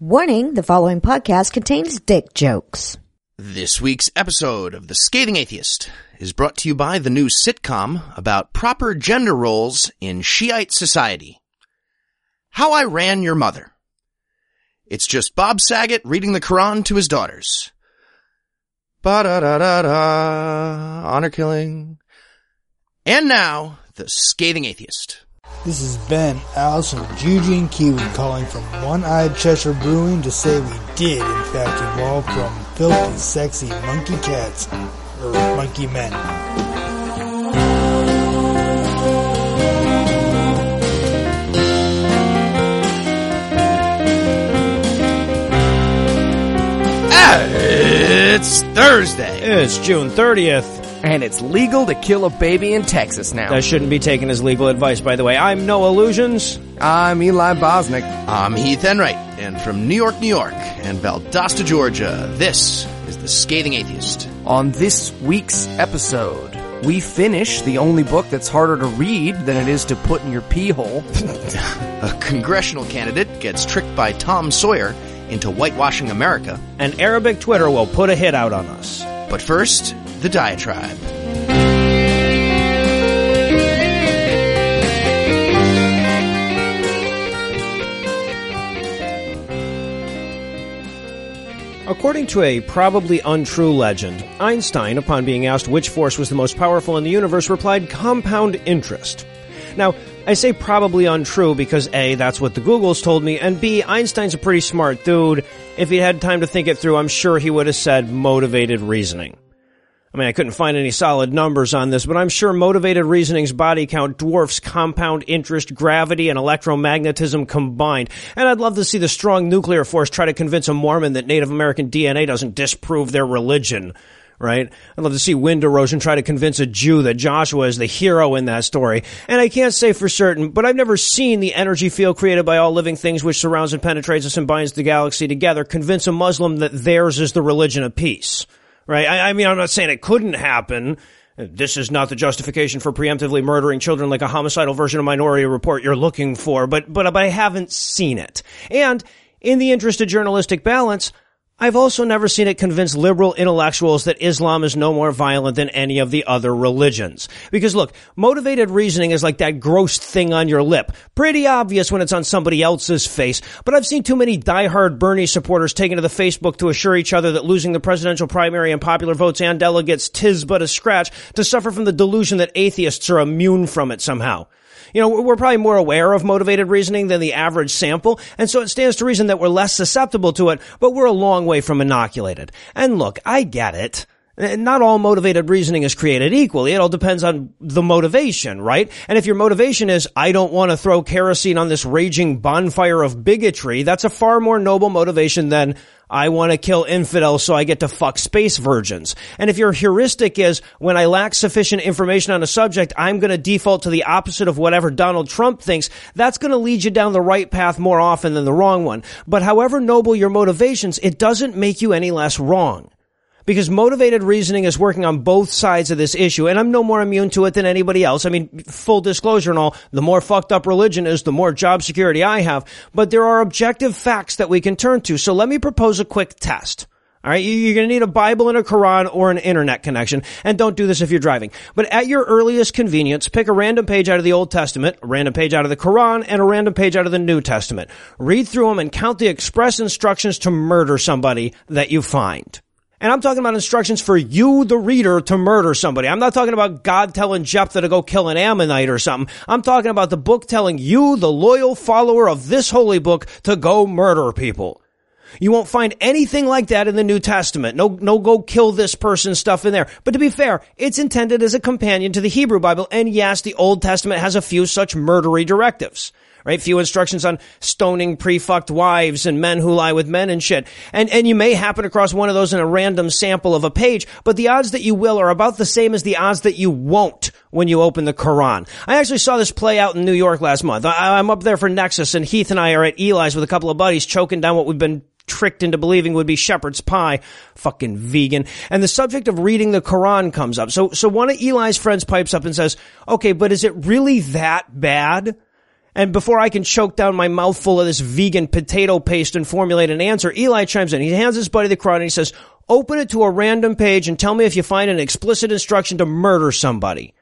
Warning, the following podcast contains dick jokes. This week's episode of The Scathing Atheist is brought to you by the new sitcom about proper gender roles in Shiite society. How I Ran Your Mother. It's just Bob Saget reading the Quran to his daughters. Ba da da da da. Honor killing. And now, The Scathing Atheist. This is Ben, Alice, and Eugene Kiwi calling from One Eyed Cheshire Brewing to say we did, in fact, evolve from filthy, sexy monkey cats, or monkey men. Ah, it's Thursday. It's June 30th. And it's legal to kill a baby in Texas now. That shouldn't be taken as legal advice, by the way. I'm Noah Lugeons. I'm Eli Bosnick. I'm Heath Enright, and from New York, New York, and Valdosta, Georgia, this is The Scathing Atheist. On this week's episode, we finish the only book that's harder to read than it is to put in your pee hole. A congressional candidate gets tricked by Tom Sawyer into whitewashing America. And Arabic Twitter will put a hit out on us. But first, the diatribe. According to a probably untrue legend, Einstein, upon being asked which force was the most powerful in the universe, replied compound interest. Now, I say probably untrue because A, that's what the Googles told me, and B, Einstein's a pretty smart dude. If he had time to think it through, I'm sure he would have said motivated reasoning. I mean, I couldn't find any solid numbers on this, but I'm sure motivated reasoning's body count dwarfs compound interest, gravity, and electromagnetism combined. And I'd love to see the strong nuclear force try to convince a Mormon that Native American DNA doesn't disprove their religion. Right? I'd love to see wind erosion try to convince a Jew that Joshua is the hero in that story. And I can't say for certain, but I've never seen the energy field created by all living things which surrounds and penetrates us and binds the galaxy together convince a Muslim that theirs is the religion of peace right? I, I, mean, I'm not saying it couldn't happen. This is not the justification for preemptively murdering children like a homicidal version of Minority Report you're looking for, but, but, but I haven't seen it. And in the interest of journalistic balance, I've also never seen it convince liberal intellectuals that Islam is no more violent than any of the other religions. Because look, motivated reasoning is like that gross thing on your lip. Pretty obvious when it's on somebody else's face, but I've seen too many diehard Bernie supporters taken to the Facebook to assure each other that losing the presidential primary and popular votes and delegates tis but a scratch to suffer from the delusion that atheists are immune from it somehow. You know, we're probably more aware of motivated reasoning than the average sample, and so it stands to reason that we're less susceptible to it, but we're a long way from inoculated. And look, I get it. Not all motivated reasoning is created equally. It all depends on the motivation, right? And if your motivation is, I don't want to throw kerosene on this raging bonfire of bigotry, that's a far more noble motivation than, I want to kill infidels so I get to fuck space virgins. And if your heuristic is, when I lack sufficient information on a subject, I'm going to default to the opposite of whatever Donald Trump thinks, that's going to lead you down the right path more often than the wrong one. But however noble your motivations, it doesn't make you any less wrong because motivated reasoning is working on both sides of this issue, and I'm no more immune to it than anybody else. I mean, full disclosure and all, the more fucked up religion is, the more job security I have, but there are objective facts that we can turn to, so let me propose a quick test. All right, you're going to need a Bible and a Quran or an internet connection, and don't do this if you're driving. But at your earliest convenience, pick a random page out of the Old Testament, a random page out of the Quran, and a random page out of the New Testament. Read through them and count the express instructions to murder somebody that you find. And I'm talking about instructions for you, the reader, to murder somebody. I'm not talking about God telling Jephthah to go kill an Ammonite or something. I'm talking about the book telling you, the loyal follower of this holy book, to go murder people. You won't find anything like that in the New Testament. No, no go kill this person stuff in there. But to be fair, it's intended as a companion to the Hebrew Bible. And yes, the Old Testament has a few such murdery directives right? Few instructions on stoning pre-fucked wives and men who lie with men and shit. And, and you may happen across one of those in a random sample of a page, but the odds that you will are about the same as the odds that you won't when you open the Quran. I actually saw this play out in New York last month. I, I'm up there for NECSS and Heath and I are at Eli's with a couple of buddies choking down what we've been tricked into believing would be shepherd's pie. Fucking vegan. And the subject of reading the Quran comes up. So, so one of Eli's friends pipes up and says, okay, but is it really that bad? And before I can choke down my mouthful of this vegan potato paste and formulate an answer, Eli chimes in. He hands his buddy the Crud and he says, open it to a random page and tell me if you find an explicit instruction to murder somebody.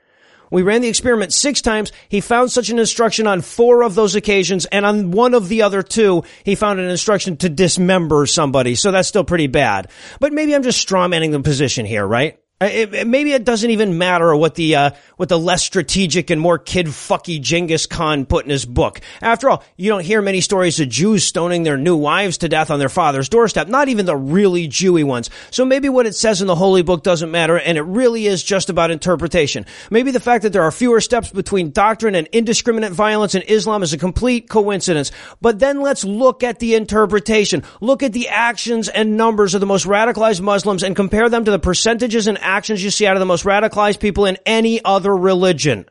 We ran the experiment six times. He found such an instruction on four of those occasions, and on one of the other two, he found an instruction to dismember somebody. So that's still pretty bad. But maybe I'm just strawmanning the position here, right? It, it, maybe it doesn't even matter what the uh, what the less strategic and more kid fucky Genghis Khan put in his book. After all, you don't hear many stories of Jews stoning their new wives to death on their father's doorstep. Not even the really Jewy ones. So maybe what it says in the holy book doesn't matter, and it really is just about interpretation. Maybe the fact that there are fewer steps between doctrine and indiscriminate violence in Islam is a complete coincidence. But then let's look at the interpretation. Look at the actions and numbers of the most radicalized Muslims and compare them to the percentages and actions you see out of the most radicalized people in any other religion.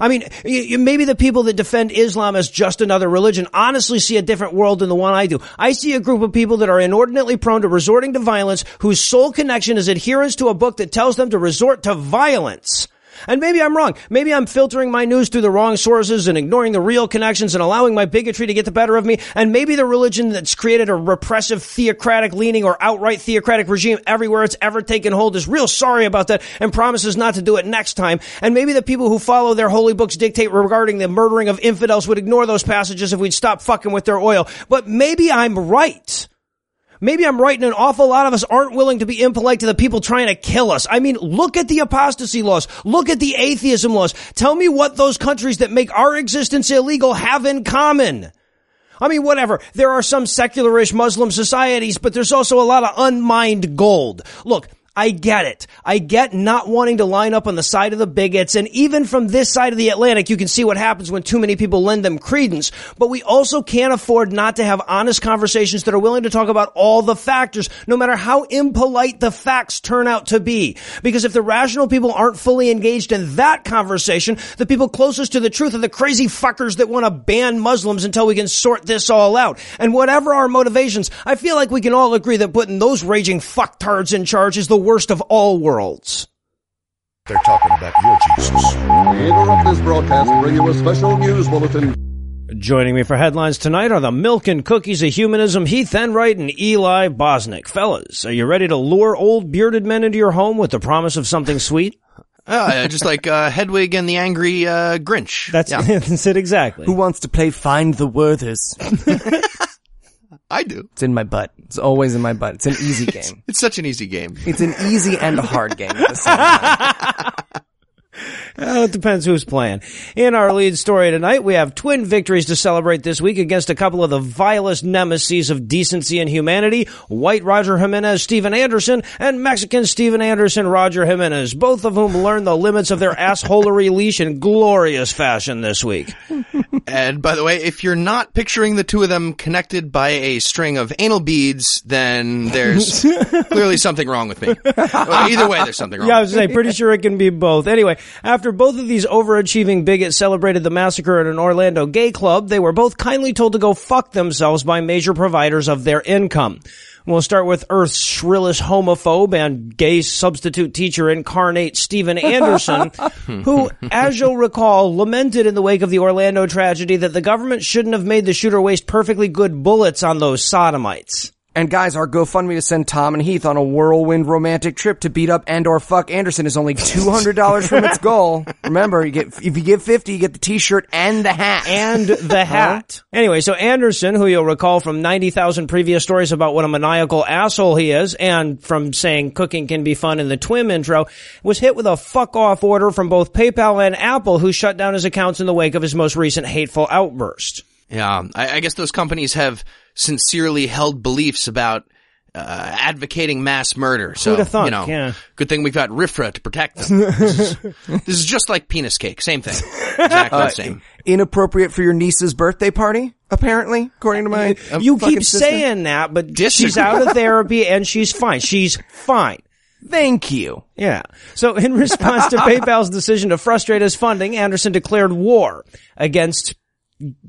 I mean, maybe the people that defend Islam as just another religion honestly see a different world than the one I do. I see a group of people that are inordinately prone to resorting to violence whose sole connection is adherence to a book that tells them to resort to violence. And maybe I'm wrong. Maybe I'm filtering my news through the wrong sources and ignoring the real connections and allowing my bigotry to get the better of me. And maybe the religion that's created a repressive theocratic leaning or outright theocratic regime everywhere it's ever taken hold is real sorry about that and promises not to do it next time. And maybe the people who follow their holy books dictate regarding the murdering of infidels would ignore those passages if we'd stop fucking with their oil. But maybe I'm right. Maybe I'm right and an awful lot of us aren't willing to be impolite to the people trying to kill us. I mean, look at the apostasy laws. Look at the atheism laws. Tell me what those countries that make our existence illegal have in common. I mean, whatever. There are some secularish Muslim societies, but there's also a lot of unmined gold. Look, I get it. I get not wanting to line up on the side of the bigots. And even from this side of the Atlantic, you can see what happens when too many people lend them credence. But we also can't afford not to have honest conversations that are willing to talk about all the factors, no matter how impolite the facts turn out to be. Because if the rational people aren't fully engaged in that conversation, the people closest to the truth are the crazy fuckers that want to ban Muslims until we can sort this all out. And whatever our motivations, I feel like we can all agree that putting those raging fucktards in charge is the worst of all worlds. They're talking about your Jesus. We interrupt this broadcast to bring you a special news bulletin. Joining me for headlines tonight are the milk and cookies of humanism, Heath Enright and Eli Bosnick. Fellas, are you ready to lure old bearded men into your home with the promise of something sweet? Uh, just like uh, Hedwig and the Angry uh, Grinch. That's, yeah. that's it exactly. Who wants to play Find the Werthers? I do. It's in my butt. It's always in my butt. It's an easy game. It's such an easy game. It's an easy and a hard game at the same time. Well, it depends who's playing. In our lead story tonight, we have twin victories to celebrate this week against a couple of the vilest nemesis of decency and humanity, white Roger Jimenez, Steven Anderson, and Mexican Steven Anderson, Roger Jimenez, both of whom learned the limits of their assholery leash in glorious fashion this week. And by the way, if you're not picturing the two of them connected by a string of anal beads, then there's clearly something wrong with me. Well, Either way, there's something wrong. Yeah, I was saying, pretty sure it can be both. Anyway, after both of these overachieving bigots celebrated the massacre at an Orlando gay club, they were both kindly told to go fuck themselves by major providers of their income. We'll start with Earth's shrillest homophobe and gay substitute teacher incarnate Steven Anderson, who, as you'll recall, lamented in the wake of the Orlando tragedy that the government shouldn't have made the shooter waste perfectly good bullets on those sodomites. And guys, our GoFundMe to send Tom and Heath on a whirlwind romantic trip to beat up and or fuck Anderson is only two hundred dollars from its goal. Remember, you get if you give fifty, you get the T-shirt and the hat. and the hat. Anyway, so Anderson, who you'll recall from 90,000 previous stories about what a maniacal asshole he is, and from saying cooking can be fun in the Twim intro, was hit with a fuck off order from both PayPal and Apple, who shut down his accounts in the wake of his most recent hateful outburst. Yeah, I, I guess those companies have sincerely held beliefs about uh, advocating mass murder. So, Who'da thunk, you know, yeah. good thing we've got RIFRA to protect them. this, is, this is just like penis cake. Same thing. Exactly the same. Inappropriate for your niece's birthday party, apparently, according to my. uh, You fucking keep sister. saying that, but she's Disagree. out of therapy and she's fine. She's fine. Thank you. Yeah. So in response to PayPal's decision to frustrate his funding, Anderson declared war against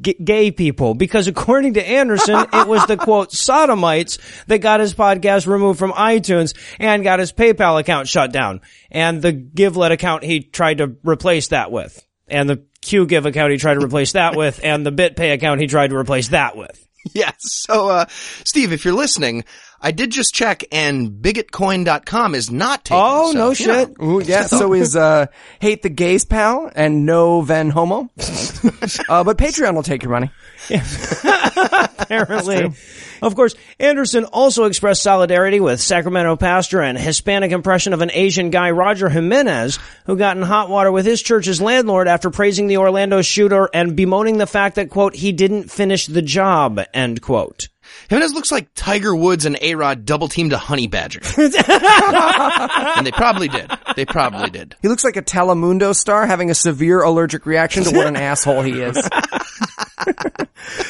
g- gay people because according to Anderson, it was the quote sodomites that got his podcast removed from iTunes and got his PayPal account shut down and the GiveLet account he tried to replace that with. And the Qgiv account he tried to replace that with, and the BitPay account he tried to replace that with. Yes. So, uh, Steve, if you're listening, I did just check and bigetcoin.com is not taken. Oh, so, no you know. shit. Ooh, yeah, so is, uh, Hate the Gays Pal and No Ven Homo. uh, but Patreon will take your money. apparently. Of course, Anderson also expressed solidarity with Sacramento pastor and Hispanic impression of an Asian guy, Roger Jimenez, who got in hot water with his church's landlord after praising the Orlando shooter and bemoaning the fact that, quote, he didn't finish the job, end quote. Jimenez looks like Tiger Woods and A-Rod double teamed a honey badger. and they probably did. They probably did. He looks like a Telemundo star having a severe allergic reaction to what an asshole he is.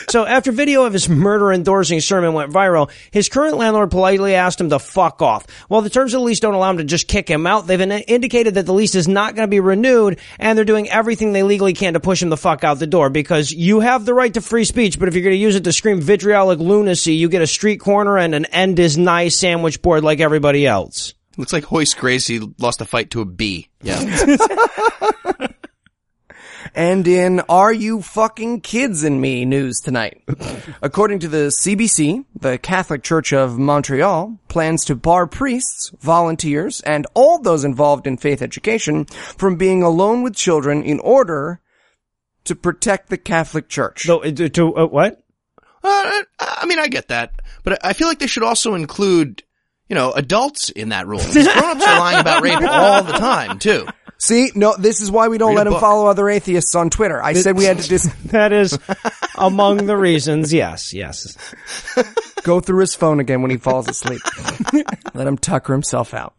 So after video of his murder endorsing sermon went viral, his current landlord politely asked him to fuck off. While the terms of the lease don't allow him to just kick him out, they've indicated that the lease is not going to be renewed and they're doing everything they legally can to push him the fuck out the door because you have the right to free speech, but if you're going to use it to scream vitriolic lunacy, you get a street corner and an end is nice sandwich board like everybody else. Looks like Royce Gracie lost a fight to a bee. Yeah. and in Are You Fucking Kids and Me news tonight. According to the CBC, the Catholic Church of Montreal plans to bar priests, volunteers, and all those involved in faith education from being alone with children in order to protect the Catholic Church. So, uh, to, to uh, what? Uh, I mean, I get that, but I feel like they should also include, you know, adults in that rule. 'Cause Grown-ups are lying about rape all the time, too. See, no, this is why we don't Read let him book. follow other atheists on Twitter. I said we had to just That is among the reasons. Yes, yes. go through his phone again when he falls asleep. Let him tucker himself out.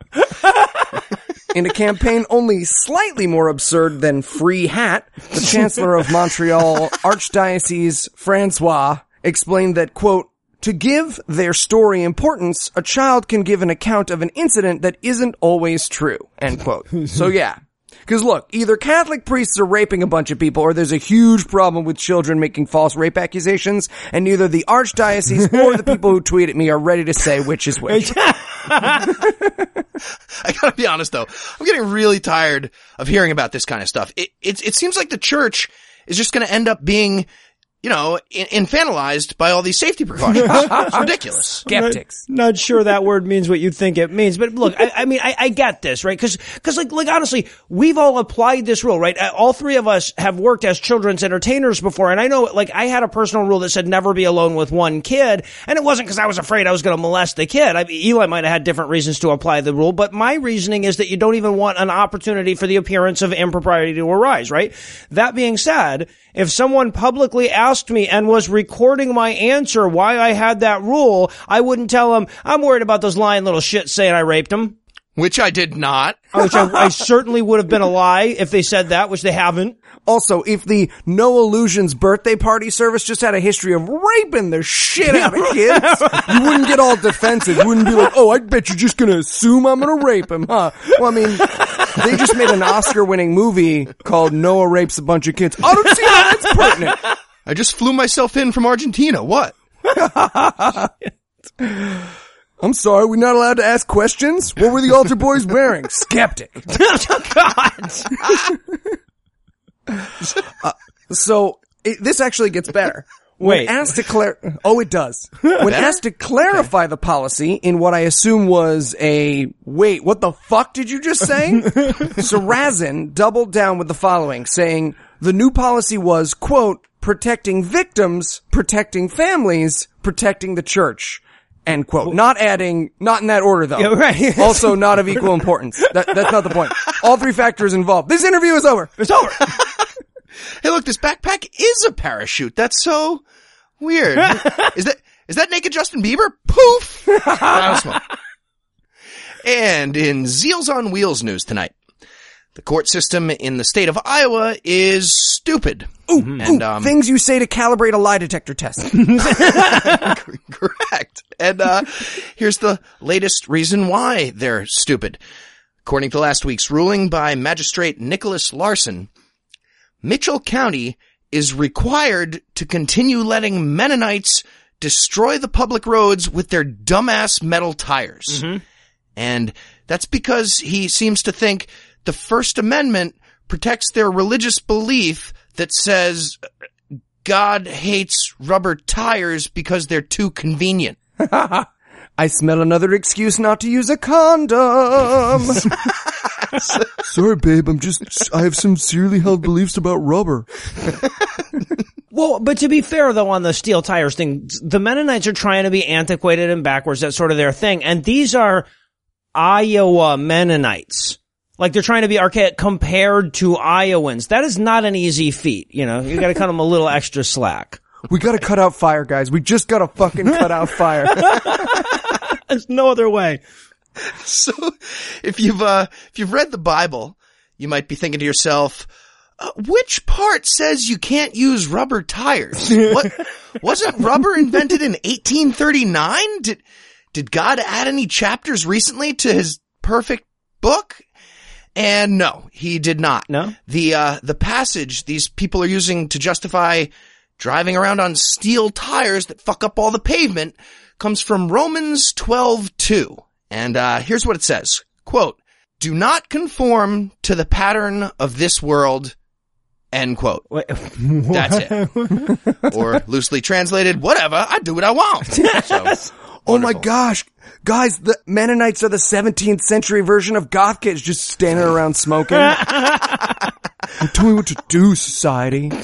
In a campaign only slightly more absurd than free hat, the Chancellor of Montreal Archdiocese Francois explained that, quote, to give their story importance, a child can give an account of an incident that isn't always true, end quote. So yeah. Cause look, either Catholic priests are raping a bunch of people or there's a huge problem with children making false rape accusations and neither the archdiocese or the people who tweet at me are ready to say which is which. I gotta be honest though, I'm getting really tired of hearing about this kind of stuff. It, it, it seems like the church is just gonna end up being, you know, in, infantilized by all these safety precautions. it's ridiculous. Skeptics. Not, not sure that word means what you think it means, but look, I, I mean, I, I get this, right? Cause, cause like, like honestly, we've all applied this rule, right? Uh, All three of us have worked as children's entertainers before, and I know, like, I had a personal rule that said never be alone with one kid, and it wasn't cause I was afraid I was gonna molest the kid. I mean, Eli might have had different reasons to apply the rule, but my reasoning is that you don't even want an opportunity for the appearance of impropriety to arise, right? That being said, if someone publicly asked me and was recording my answer why I had that rule, I wouldn't tell them, I'm worried about those lying little shits saying I raped them. Which I did not. Which I, I certainly would have been a lie if they said that, which they haven't. Also, if the Noah Lugeons birthday party service just had a history of raping the shit out of kids, you wouldn't get all defensive. You wouldn't be like, oh, I bet you're just gonna assume I'm gonna rape him, huh? Well, I mean, they just made an Oscar winning movie called Noah Rapes a Bunch of Kids. I don't see how that's pertinent. I just flew myself in from Argentina. What? I'm sorry, we're not allowed to ask questions? What were the altar boys wearing? Skeptic. Uh, so, it, this actually gets better. When Wait. asked to clar- oh, it does. When asked to clarify the policy in what I assume was a, wait, what the fuck did you just say? Sarrazin doubled down with the following, saying, the new policy was, quote, protecting victims, protecting families, protecting the church. End quote. Not adding, not in that order though. Yeah, right. also not of equal importance. That, that's not the point. All three factors involved. This interview is over. It's over. Hey, look, this backpack is a parachute. That's so weird. is that is that naked Justin Bieber? Poof. Cloud of smoke. and in Zeals on Wheels news tonight, the court system in the state of Iowa is stupid. Ooh, And, ooh, um, things you say to calibrate a lie detector test. Correct. And uh, here's the latest reason why they're stupid. According to last week's ruling by Magistrate Nicholas Larson, Mitchell County is required to continue letting Mennonites destroy the public roads with their dumbass metal tires. And that's because he seems to think the First Amendment protects their religious belief that says God hates rubber tires because they're too convenient. I smell another excuse not to use a condom. Sorry, babe. I'm just. I have sincerely held beliefs about rubber. Well, but to be fair though, on the steel tires thing, the Mennonites are trying to be antiquated and backwards. That's sort of their thing. And these are Iowa Mennonites. Like they're trying to be archaic compared to Iowans. That is not an easy feat. You know, you gotta cut them a little extra slack. we gotta cut out fire, guys. We just gotta fucking cut out fire. There's no other way. So if you've, uh, if you've read the Bible, you might be thinking to yourself, uh, which part says you can't use rubber tires? What, wasn't rubber invented in 1839? Did, did God add any chapters recently to his perfect book? And no, he did not. No? The, uh, the passage these people are using to justify driving around on steel tires that fuck up all the pavement comes from Romans 12:2. And uh here's what it says. Quote, "Do not conform to the pattern of this world." End quote. That's it. or loosely translated, whatever, I do what I want. So, oh my gosh. Guys, the Mennonites are the 17th century version of goth kids just standing around smoking. Tell me what to do, society.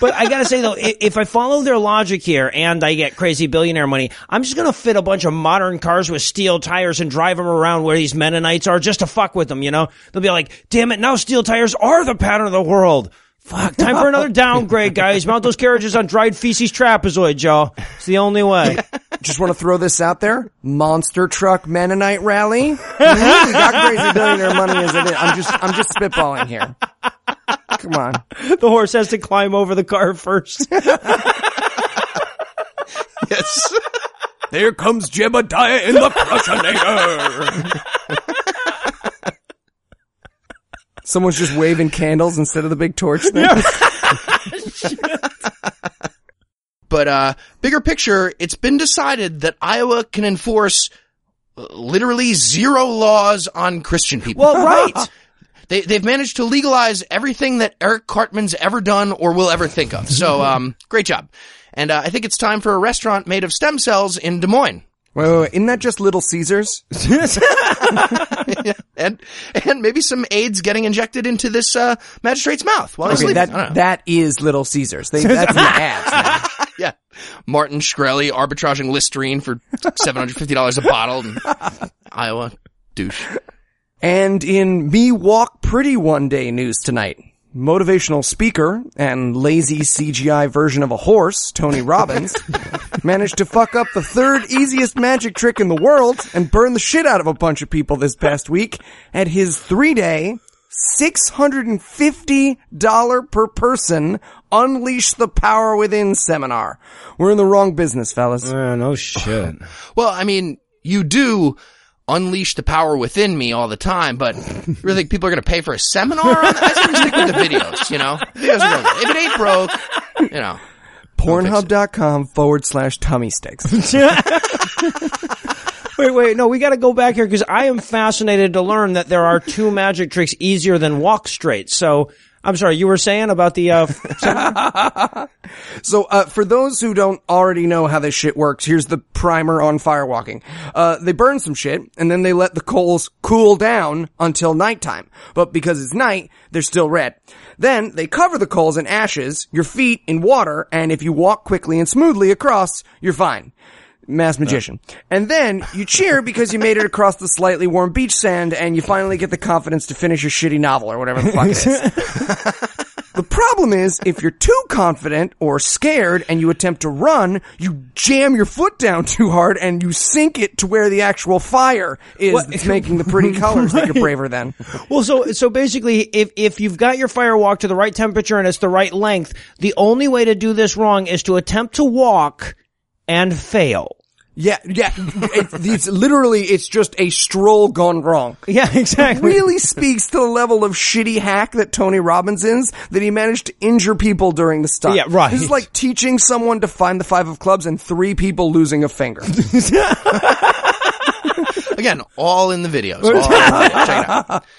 But I gotta say though, if I follow their logic here and I get crazy billionaire money, I'm just gonna fit a bunch of modern cars with steel tires and drive them around where these Mennonites are just to fuck with them, you know? They'll be like, damn it, now steel tires are the pattern of the world. Fuck, time for another downgrade, guys. Mount those carriages on dried feces trapezoid, y'all. It's the only way. Just want to throw this out there. Monster truck Mennonite rally. Got crazy billionaire money as it is. I'm just, I'm just spitballing here. Come on. The horse has to climb over the car first. Yes. There comes Jebediah in the Prussianator. Someone's just waving candles instead of the big torch thing. But uh bigger picture, it's been decided that Iowa can enforce uh, literally zero laws on Christian people. Well, right. They, they've managed to legalize everything that Eric Cartman's ever done or will ever think of. So, um, great job. And uh, I think it's time for a restaurant made of stem cells in Des Moines. Wait, wait, wait. Isn't that just Little Caesars? And and maybe some AIDS getting injected into this uh, magistrate's mouth while he's Okay, sleeping. That that is Little Caesars. They, that's the ads. man. yeah, Martin Shkreli arbitraging Listerine for seven hundred fifty dollars a bottle. In Iowa douche. And in Me Walk Pretty One Day news tonight, motivational speaker and lazy CGI version of a horse, Tony Robbins, managed to fuck up the third easiest magic trick in the world and burn the shit out of a bunch of people this past week at his three day, $650 per person Unleash the Power Within seminar. We're in the wrong business, fellas. Uh, no shit. Well, I mean, you do unleash the power within me all the time, but really think people are going to pay for a seminar on that? I think stick with the videos, you know? Videos are gonna- if it ain't broke, you know. Pornhub.com forward slash tummy sticks. Wait, wait, no, we gotta go back here because I am fascinated to learn that there are two magic tricks easier than walk straight. So, I'm sorry, you were saying about the, uh, So, uh, for those who don't already know how this shit works, here's the primer on firewalking. Uh, they burn some shit, and then they let the coals cool down until nighttime. But because it's night, they're still red. Then, they cover the coals in ashes, your feet in water, and if you walk quickly and smoothly across, you're fine. Mass magician. And then, you cheer because you made it across the slightly warm beach sand, and you finally get the confidence to finish your shitty novel, or whatever the fuck it is. The problem is, if you're too confident or scared and you attempt to run, you jam your foot down too hard and you sink it to where the actual fire is that's making the pretty colors that you're braver than. well, so, so basically, if, if you've got your fire walk to the right temperature and it's the right length, the only way to do this wrong is to attempt to walk and fail. Yeah, yeah. It, it's literally, it's just a stroll gone wrong. Yeah, exactly. Really speaks to the level of shitty hack that Tony Robbins is, that he managed to injure people during the stunt. Yeah, right. This is like teaching someone to find the five of clubs and three people losing a finger. Again, all in the videos. All in the videos. Check it out.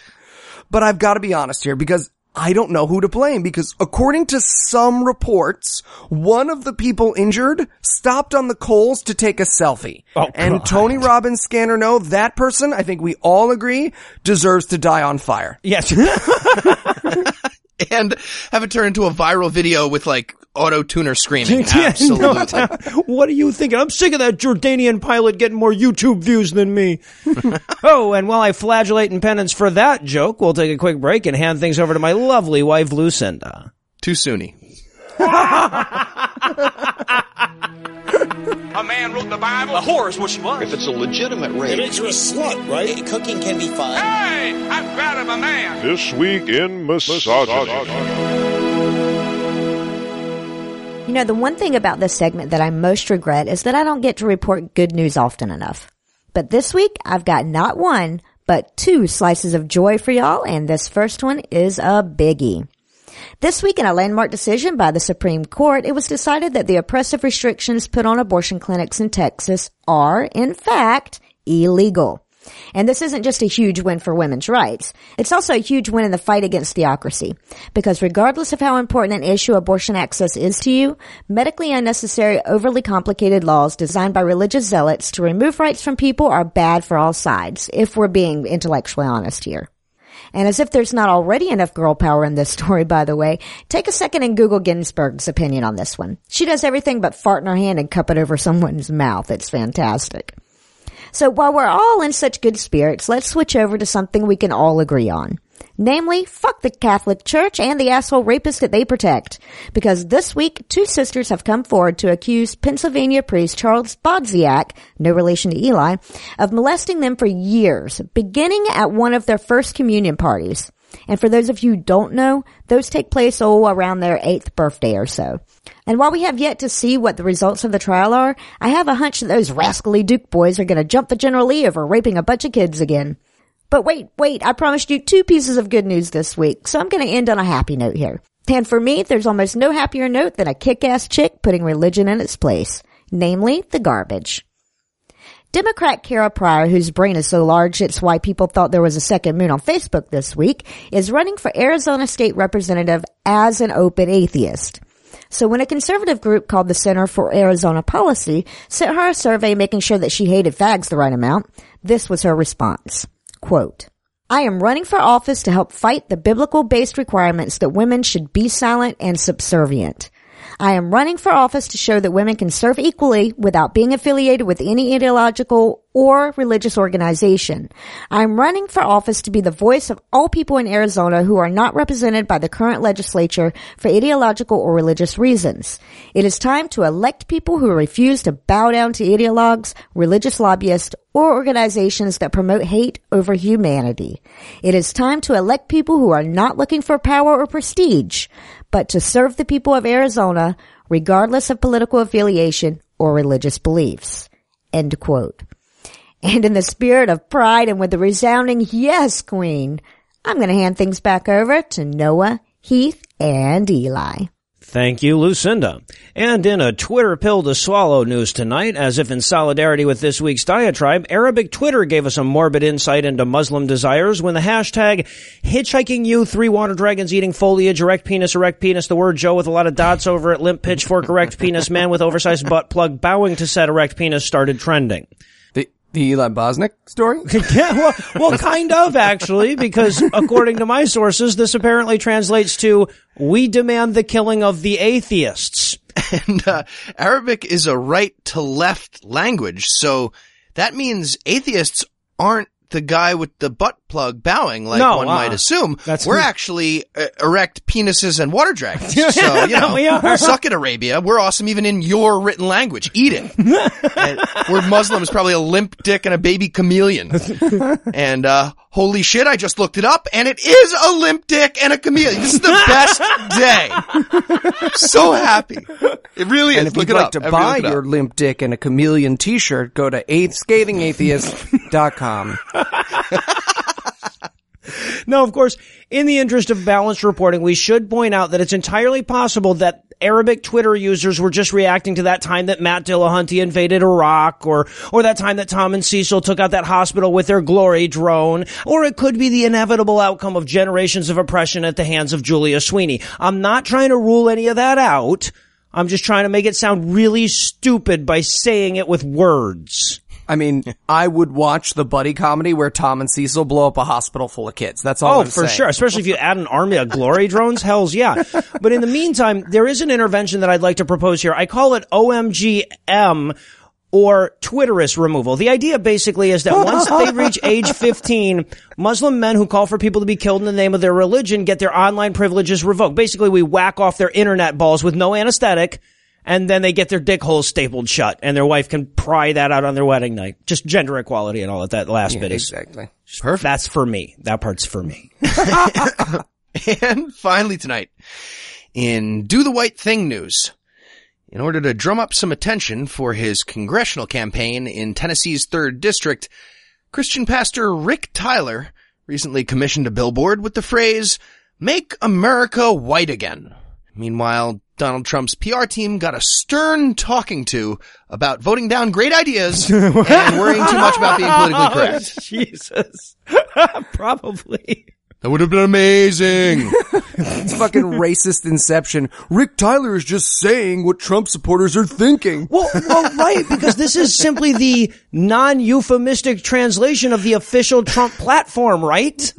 But I've got to be honest here because I don't know who to blame because according to some reports, one of the people injured stopped on the coals to take a selfie. Oh, and Tony Robbins scanner no, that person, I think we all agree, deserves to die on fire. Yes. and have it turn into a viral video with like auto tuner screaming. Yeah, Absolutely. no, what are you thinking? I'm sick of that Jordanian pilot getting more YouTube views than me. oh, and while I flagellate in penance for that joke, we'll take a quick break and hand things over to my lovely wife, Lucinda. Too soony. A man wrote the Bible. A whore is what she was. If it's a legitimate rape, It makes you a slut, right? Cooking can be fun. Hey, I'm proud of a man. This week in misogyny. You know, the one thing about this segment that I most regret is that I don't get to report good news often enough. But this week, I've got not one, but two slices of joy for y'all, and this first one is a biggie. This week in a landmark decision by the Supreme Court, it was decided that the oppressive restrictions put on abortion clinics in Texas are, in fact, illegal. And this isn't just a huge win for women's rights. It's also a huge win in the fight against theocracy. Because regardless of how important an issue abortion access is to you, medically unnecessary, overly complicated laws designed by religious zealots to remove rights from people are bad for all sides, if we're being intellectually honest here. And as if there's not already enough girl power in this story, by the way, take a second and Google Ginsburg's opinion on this one. She does everything but fart in her hand and cup it over someone's mouth. It's fantastic. So while we're all in such good spirits, let's switch over to something we can all agree on. Namely, fuck the Catholic Church and the asshole rapist that they protect. Because this week, two sisters have come forward to accuse Pennsylvania priest Charles Bodziak, no relation to Eli, of molesting them for years, beginning at one of their first communion parties. And for those of you who don't know, those take place oh around their eighth birthday or so. And while we have yet to see what the results of the trial are, I have a hunch that those rascally Duke boys are gonna jump the General Lee over raping a bunch of kids again. But wait, wait, I promised you two pieces of good news this week, so I'm gonna end on a happy note here. And for me, there's almost no happier note than a kick-ass chick putting religion in its place. Namely, the garbage. Democrat Kara Pryor, whose brain is so large it's why people thought there was a second moon on Facebook this week, is running for Arizona State Representative as an open atheist. So when a conservative group called the Center for Arizona Policy sent her a survey making sure that she hated fags the right amount, this was her response. Quote, I am running for office to help fight the biblical based requirements that women should be silent and subservient. I am running for office to show that women can serve equally without being affiliated with any ideological or religious organization. I am running for office to be the voice of all people in Arizona who are not represented by the current legislature for ideological or religious reasons. It is time to elect people who refuse to bow down to ideologues, religious lobbyists, or organizations that promote hate over humanity. It is time to elect people who are not looking for power or prestige, but to serve the people of Arizona regardless of political affiliation or religious beliefs. End quote. And in the spirit of pride and with a resounding yes, queen, I'm going to hand things back over to Noah, Heath, and Eli. Thank you, Lucinda. And in a Twitter pill to swallow news tonight, as if in solidarity with this week's diatribe, Arabic Twitter gave us a morbid insight into Muslim desires when the hashtag hitchhiking you, three water dragons eating foliage, erect penis, erect penis, the word Joe with a lot of dots over it, limp pitchfork, erect penis, man with oversized butt plug bowing to said erect penis started trending. The, the Eli Bosnick story? yeah, well, well, kind of actually, because according to my sources, this apparently translates to "We demand the killing of the atheists." And uh, Arabic is a right to left language, so that means atheists aren't the guy with the butt plug bowing like No, one uh-uh. might assume. That's- we're actually uh, erect penises and water dragons. so, you know, we are. suck it, Arabia. We're awesome even in your written language. Eat it. and we're Muslims, probably a limp dick and a baby chameleon. and, uh, holy shit, I just looked it up and it is a limp dick and a chameleon. This is the best day. so happy. It really is. And if look you'd like up. to Everybody buy look your limp dick and a chameleon t-shirt, go to eighth, scathingatheist.com. No, of course, in the interest of balanced reporting, we should point out that it's entirely possible that Arabic Twitter users were just reacting to that time that Matt Dillahunty invaded Iraq or, or that time that Tom and Cecil took out that hospital with their glory drone, or it could be the inevitable outcome of generations of oppression at the hands of Julia Sweeney. I'm not trying to rule any of that out. I'm just trying to make it sound really stupid by saying it with words. I mean, I would watch the buddy comedy where Tom and Cecil blow up a hospital full of kids. That's all Oh, I'm for saying. sure. Especially if you add an army of glory drones. Hells yeah. But in the meantime, there is an intervention that I'd like to propose here. I call it OMGM or Twitterist removal. The idea basically is that once they reach age 15, Muslim men who call for people to be killed in the name of their religion get their online privileges revoked. Basically, we whack off their internet balls with no anesthetic. And then they get their dick holes stapled shut and their wife can pry that out on their wedding night. Just gender equality and all that. That last bit is Exactly. Perfect. That's for me. That part's for me. And finally tonight, in Do the White Thing news, in order to drum up some attention for his congressional campaign in Tennessee's third district, Christian pastor Rick Tyler recently commissioned a billboard with the phrase, Make America White Again. Meanwhile, Donald Trump's PR team got a stern talking to about voting down great ideas and worrying too much about being politically correct. Jesus. Probably. That would have been amazing. It's fucking racist inception. Rick Tyler is just saying what Trump supporters are thinking. Well, well, right, because this is simply the non-euphemistic translation of the official Trump platform, right?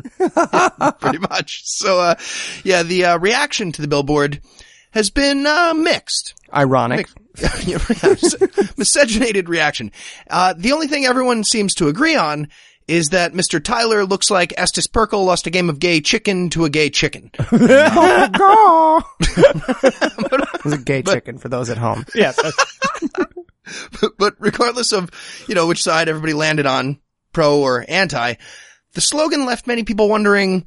pretty much. So, uh, yeah, the uh, reaction to the billboard has been uh, mixed. Ironic. Yeah, miscegenated reaction. Uh, the only thing everyone seems to agree on is that Mr. Tyler looks like Estes Perkle lost a game of gay chicken to a gay chicken. It was a gay chicken for those at home. Yes. but regardless of, you know, which side everybody landed on, pro or anti, the slogan left many people wondering,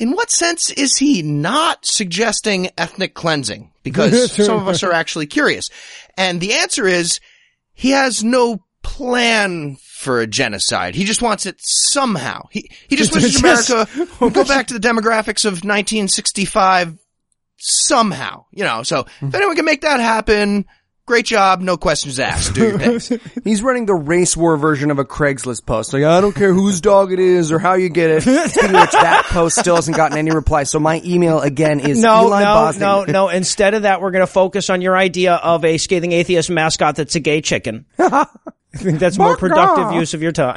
in what sense is he not suggesting ethnic cleansing? Because some of us are actually curious. And the answer is, he has no plan for a genocide. He just wants it somehow. He, he just wishes America would go back to the demographics of 1965 somehow, you know, so if anyone can make that happen, great job. No questions asked. Do your thing. He's running the race war version of a Craigslist post. Like, I don't care whose dog it is or how you get it. Speaking of which, that post still hasn't gotten any reply. So my email again is No, Eli no, Bosnick. no, no. Instead of that, we're going to focus on your idea of a scathing atheist mascot that's a gay chicken. I think that's more productive use of your time.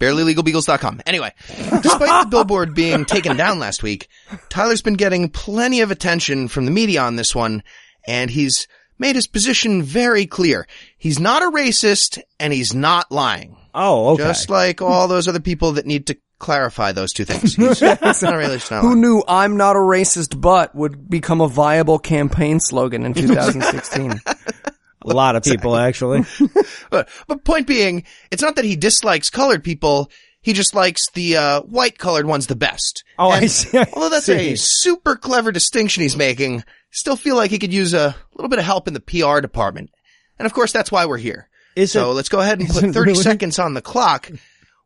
BarelyLegalBeagles.com. Anyway, despite the billboard being taken down last week, Tyler's been getting plenty of attention from the media on this one, and he's made his position very clear. He's not a racist, and he's not lying. oh, okay. Just like all those other people that need to clarify those two things. He's not a racist, not Who knew I'm not a racist but would become a viable campaign slogan in 2016? a lot of people actually. But, but point being, it's not that he dislikes colored people. He just likes the uh, white colored ones the best. Oh, I see. I Although that's see. a super clever distinction he's making, still feel like he could use a little bit of help in the PR department. And of course, that's why we're here. Is so it- let's go ahead and is put 30 really? seconds on the clock. We're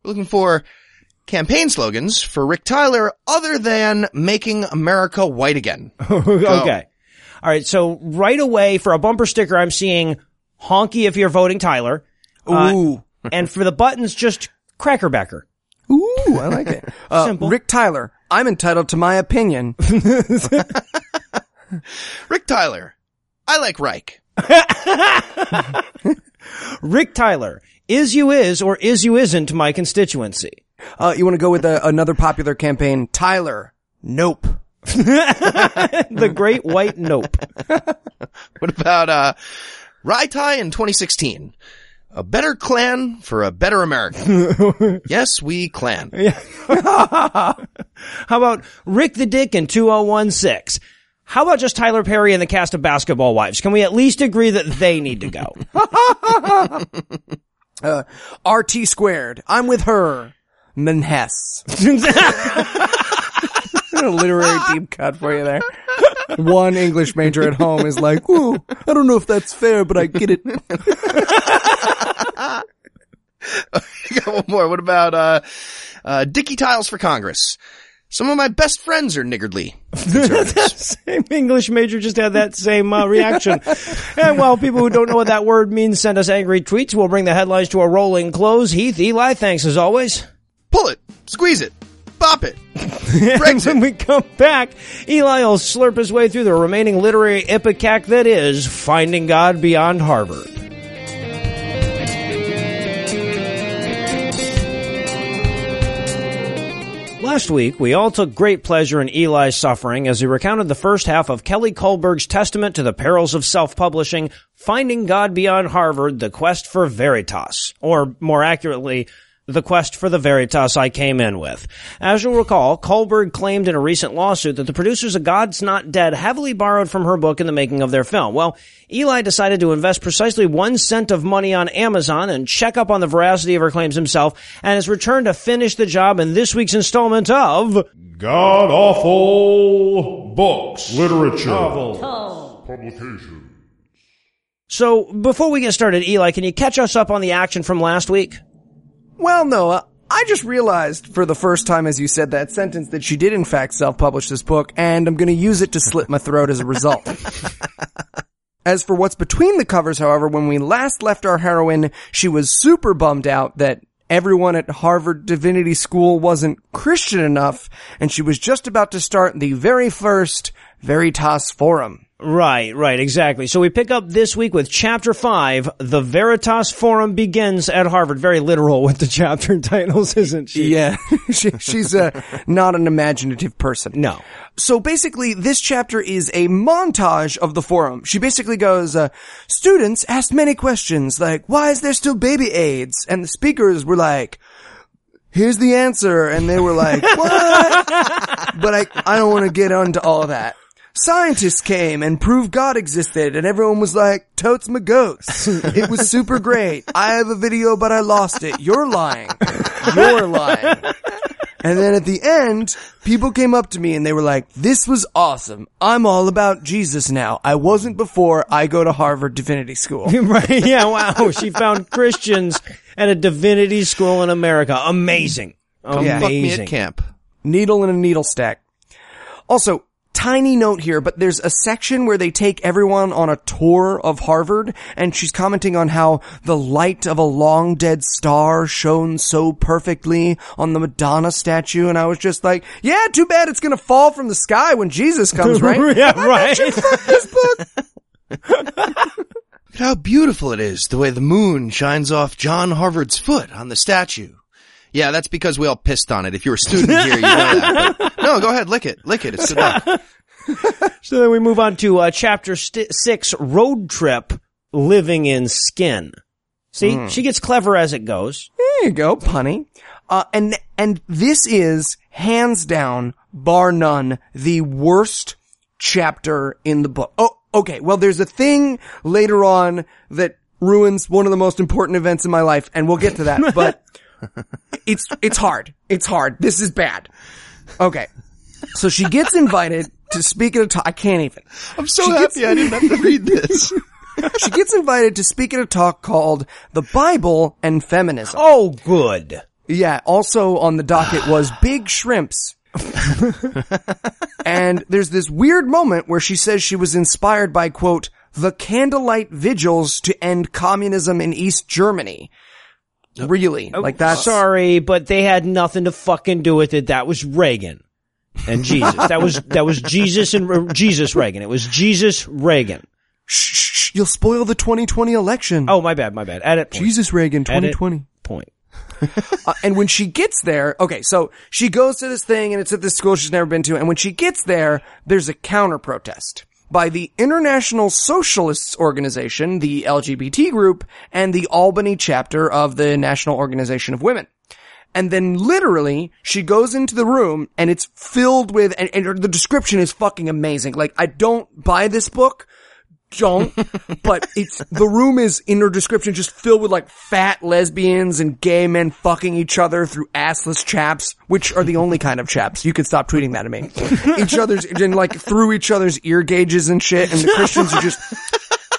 looking for campaign slogans for Rick Tyler other than making America white again. okay. All right. So right away for a bumper sticker, I'm seeing honky if you're voting Tyler. Uh, Ooh. and for the buttons, just crackerbacker. Ooh, I like it. Uh, Simple. Rick Tyler, I'm entitled to my opinion. Rick Tyler. I like Reich. Rick Tyler, is you is or is you isn't my constituency. Uh, you want to go with a, another popular campaign? Tyler, nope. The great white nope. What about, uh, Raitai in 2016? A better clan for a better America. yes, we clan. How about Rick the Dick in 2016? How about just Tyler Perry and the cast of Basketball Wives? Can we at least agree that they need to go? Uh, RT squared, I'm with her. Manhess. a literary deep cut for you there. One English major at home is like, ooh, I don't know if that's fair, but I get it. Got one more. What about, uh, uh, Dicky Tiles for Congress? Some of my best friends are niggardly. Same English major just had that same uh, reaction. and while people who don't know what that word means send us angry tweets, we'll bring the headlines to a rolling close. Heath, Eli, thanks as always. Pull it, squeeze it, bop it. And when we come back, Eli will slurp his way through the remaining literary ipecac that is Finding God Beyond Harvard. Last week, we all took great pleasure in Eli's suffering as he recounted the first half of Kelly Kullberg's testament to the perils of self-publishing, Finding God Beyond Harvard, The Quest for Veritas. Or, more accurately, the quest for the Veritas I came in with. As you'll recall, Kullberg claimed in a recent lawsuit that the producers of God's Not Dead heavily borrowed from her book in the making of their film. Well, Eli decided to invest precisely one cent of money on Amazon and check up on the veracity of her claims himself, and has returned to finish the job in this week's installment of God awful books, literature, publications. So, before we get started, Eli, can you catch us up on the action from last week? Well, Noah, I just realized for the first time as you said that sentence that she did in fact self-publish this book, and I'm gonna use it to slit my throat as a result. As for what's between the covers, however, when we last left our heroine, she was super bummed out that everyone at Harvard Divinity School wasn't Christian enough, and she was just about to start the very first Veritas Forum. Right, right, exactly. So we pick up this week with chapter five, The Veritas Forum Begins at Harvard. Very literal with the chapter titles, isn't she? Yeah, she, she's uh, not an imaginative person. No. So basically, this chapter is a montage of the forum. She basically goes, uh, students asked many questions like, why is there still baby AIDS? And the speakers were like, here's the answer. And they were like, what? but I, I don't want to get into all that. Scientists came and proved God existed and everyone was like, totes my goats. It was super great. I have a video, but I lost it. You're lying. You're lying. And then at the end, people came up to me and they were like, this was awesome. I'm all about Jesus now. I wasn't before I go to Harvard Divinity School. right, yeah, wow. She found Christians at a divinity school in America. Amazing. Come fuck me Amazing. at camp. Needle in a needle stack. Also, tiny note here, but there's a section where they take everyone on a tour of Harvard, and she's commenting on how the light of a long dead star shone so perfectly on the Madonna statue, and I was just like, yeah, too bad it's gonna fall from the sky when Jesus comes, right? yeah, right. Look at how beautiful it is, the way the moon shines off John Harvard's foot on the statue. Yeah, that's because we all pissed on it. If you're a student here, you know that. But- no, go ahead, lick it, lick it. It's good luck. So then we move on to uh, chapter st- six, road trip, living in skin. See, she gets clever as it goes. There you go, punny. Uh, and, and this is hands down, bar none, the worst chapter in the book. Oh, okay. Well, there's a thing later on that ruins one of the most important events in my life, and we'll get to that, but it's, it's hard. It's hard. This is bad. Okay. So she gets invited to speak at a talk. I can't even. I'm so She gets- happy I didn't have to read this. She gets invited to speak at a talk called The Bible and Feminism. Oh, good. Yeah, also on the docket was big shrimps. and there's this weird moment where she says she was inspired by quote, the candlelight vigils to end communism in East Germany. Really? Like that's Sorry, but they had nothing to fucking do with it. That was Reagan and Jesus. that was that was Jesus and Jesus Reagan. It was Jesus Reagan. Shh, shh, shh, you'll spoil the 2020 election. Oh, my bad, my bad. Edit. Point. Jesus Reagan Edit 2020. Point. Uh, and when she gets there, okay, so she goes to this thing and it's at this school she's never been to. And when she gets there, there's a counter protest by the International Socialists Organization, the LGBT group, and the Albany chapter of the National Organization of Women. And then literally, she goes into the room and it's filled with, and, and the description is fucking amazing. Like, I don't buy this book. Don't, but it's, the room is in her description just filled with like fat lesbians and gay men fucking each other through assless chaps, which are the only kind of chaps. You could stop tweeting that to me. each other's, and like through each other's ear gauges and shit, and the Christians are just,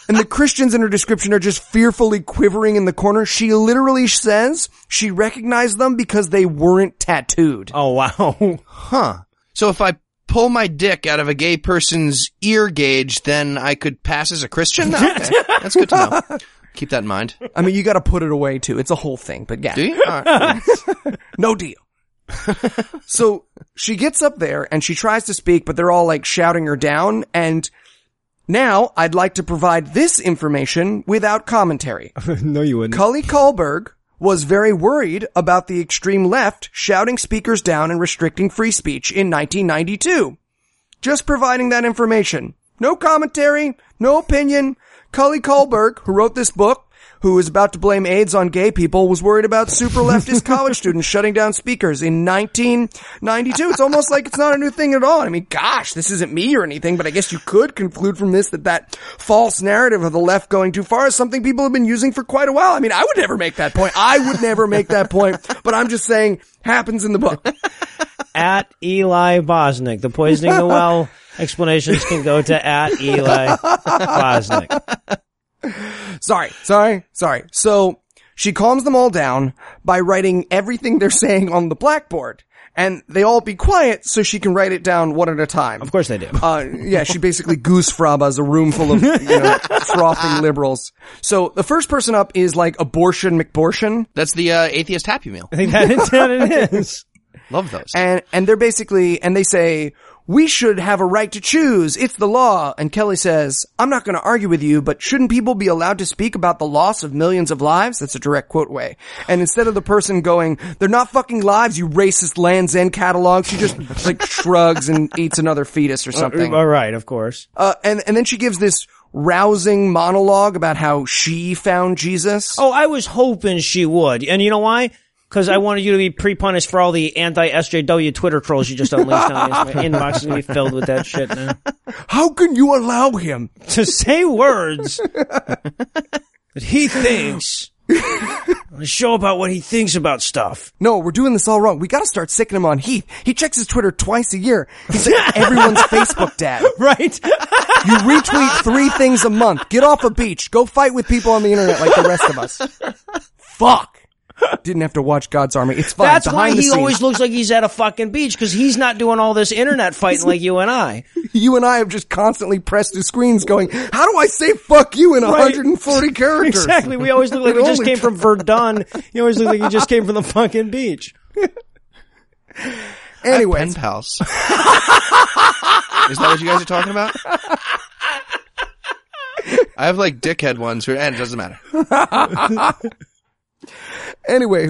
and the Christians in her description are just fearfully quivering in the corner. She literally says she recognized them because they weren't tattooed. Oh wow. Huh. So if I pull my dick out of a gay person's ear gauge, then I could pass as a Christian? Okay. That's good to know. Keep that in mind. I mean, you got to put it away too. It's a whole thing, but yeah. Do you? All right. no deal. so she gets up there and she tries to speak, but they're all like shouting her down. And now I'd like to provide this information without commentary. no, you wouldn't. Cully Kullberg was very worried about the extreme left shouting speakers down and restricting free speech in 1992. Just providing that information. No commentary, no opinion. Cully Kullberg, who wrote this book, who was about to blame AIDS on gay people, was worried about super leftist college students shutting down speakers in 1992. It's almost like it's not a new thing at all. I mean, gosh, this isn't me or anything, but I guess you could conclude from this that that false narrative of the left going too far is something people have been using for quite a while. I mean, I would never make that point. I would never make that point, but I'm just saying happens in the book. At Eli Bosnick. The poisoning the well explanations can go to at Eli Bosnick. Sorry, sorry, sorry. So she calms them all down by writing everything they're saying on the blackboard. And they all be quiet so she can write it down one at a time. Of course they do. Uh, yeah, she basically goose frabas a room full of, you know, frothing liberals. So the first person up is like abortion McBortion. That's the uh, atheist happy meal. I think that is what it is. Love those. And, and they're basically, and they say, we should have a right to choose. It's the law. And Kelly says, I'm not going to argue with you, but shouldn't people be allowed to speak about the loss of millions of lives? That's a direct quote way. And instead of the person going, they're not fucking lives, you racist Land's End catalog, she just like shrugs and eats another fetus or something. All right, of course. Uh, and, and then she gives this rousing monologue about how she found Jesus. Oh, I was hoping she would. And you know why? Because I wanted you to be pre-punished for all the anti-SJW Twitter trolls you just unleashed on me. My inbox is going to be filled with that shit now. How can you allow him to say words that he thinks a show about what he thinks about stuff. No, we're doing this all wrong. We gotta start sicking him on Heath. He checks his Twitter twice a year. He's like everyone's Facebook dad. Right? You retweet three things a month. Get off a beach. Go fight with people on the internet like the rest of us. Fuck. Didn't have to watch God's Army. It's fine. That's why Behind the he scenes. always looks like he's at a fucking beach because he's not doing all this internet fighting like you and I. You and I have just constantly pressed to screens going, how do I say fuck you in Right. 140 characters? Exactly. We always look like we just came from Verdun. You always look like you just came from the fucking beach. Anyway, pen pals. Is that what you guys are talking about? I have like dickhead ones, who, and it doesn't matter. Anyway,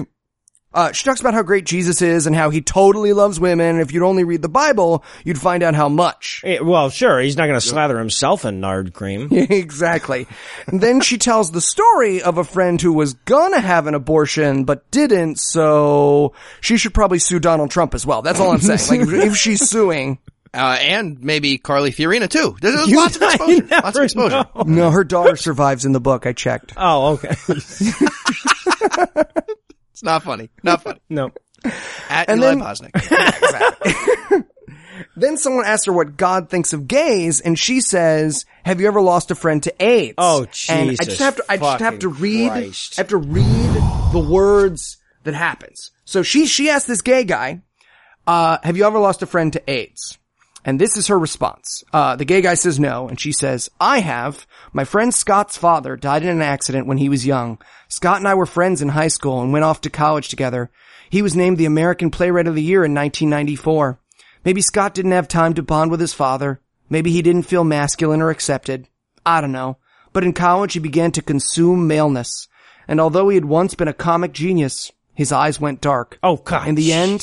uh, she talks about how great Jesus is and how he totally loves women. If you'd only read the Bible, you'd find out how much. Eh, Well, sure. He's not going to slather himself in nard cream. exactly. And then she tells the story of a friend who was gonna have an abortion but didn't, so she should probably sue Donald Trump as well. That's all I'm saying. Like, if, if she's suing, Uh, and maybe Carly Fiorina too. There's You lots of exposure. Lots of exposure. know. no, her daughter survives in the book. I checked. Oh, okay. It's not funny. Not funny. no. At And Eli then- Bosnick. Then someone asked her what God thinks of gays, and she says, "Have you ever lost a friend to AIDS?" Oh, And I Jesus just have to, I just have to read, Christ. I have to read the words that happens. So she she asked this gay guy, uh, "Have you ever lost a friend to AIDS?" And this is her response. Uh, the gay guy says no, and she says, I have. My friend Scott's father died in an accident when he was young. Scott and I were friends in high school and went off to college together. He was named the American Playwright of the Year in 1994. Maybe Scott didn't have time to bond with his father. Maybe he didn't feel masculine or accepted. I don't know. But in college he began to consume maleness. And although he had once been a comic genius, his eyes went dark. Oh, God. In the end,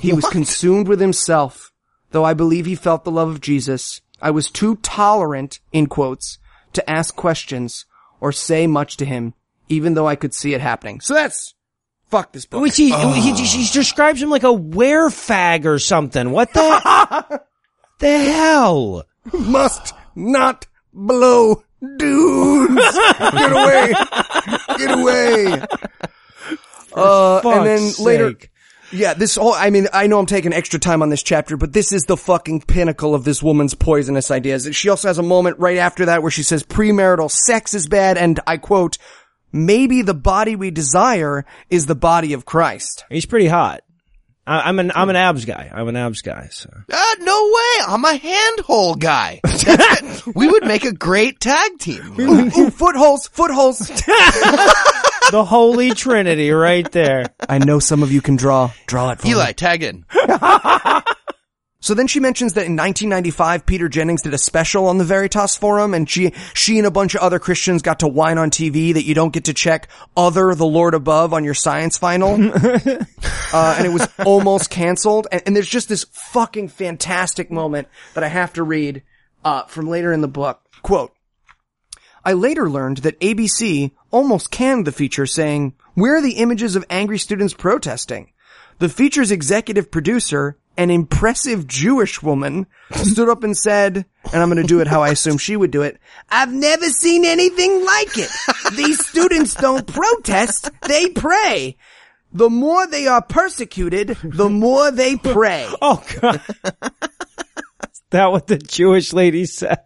he was consumed with himself. Though I believe he felt the love of Jesus, I was too tolerant, in quotes, to ask questions or say much to him, even though I could see it happening. So that's, fuck this book. Which he, he, he describes him like a werefag or something. What the? the hell? Must not blow dudes. Get away. Get away. Uh, and then Fuck's later. Yeah, this whole, I mean, I know I'm taking extra time on this chapter, but this is the fucking pinnacle of this woman's poisonous ideas. She also has a moment right after that where she says premarital sex is bad, and I quote, maybe the body we desire is the body of Christ. He's pretty hot. I, I'm an I'm an abs guy. I'm an abs guy. So Uh, no way. I'm a handhole guy. We would make a great tag team. Ooh, ooh, footholes, footholes. the Holy Trinity, right there. I know some of you can draw. Draw it for Eli, me. tag in. So then she mentions that in 1995, Peter Jennings did a special on the Veritas forum, and she, she and a bunch of other Christians got to whine on TV that you don't get to check other the Lord above on your science final. uh, and it was almost canceled. And, and there's just this fucking fantastic moment that I have to read, uh, from later in the book. Quote, I later learned that ABC almost canned the feature saying, where are the images of angry students protesting? The feature's executive producer, an impressive Jewish woman, stood up and said, and I'm going to do it how I assume she would do it, I've never seen anything like it. These students don't protest, they pray. The more they are persecuted, the more they pray. Oh God. Is that what the Jewish lady said?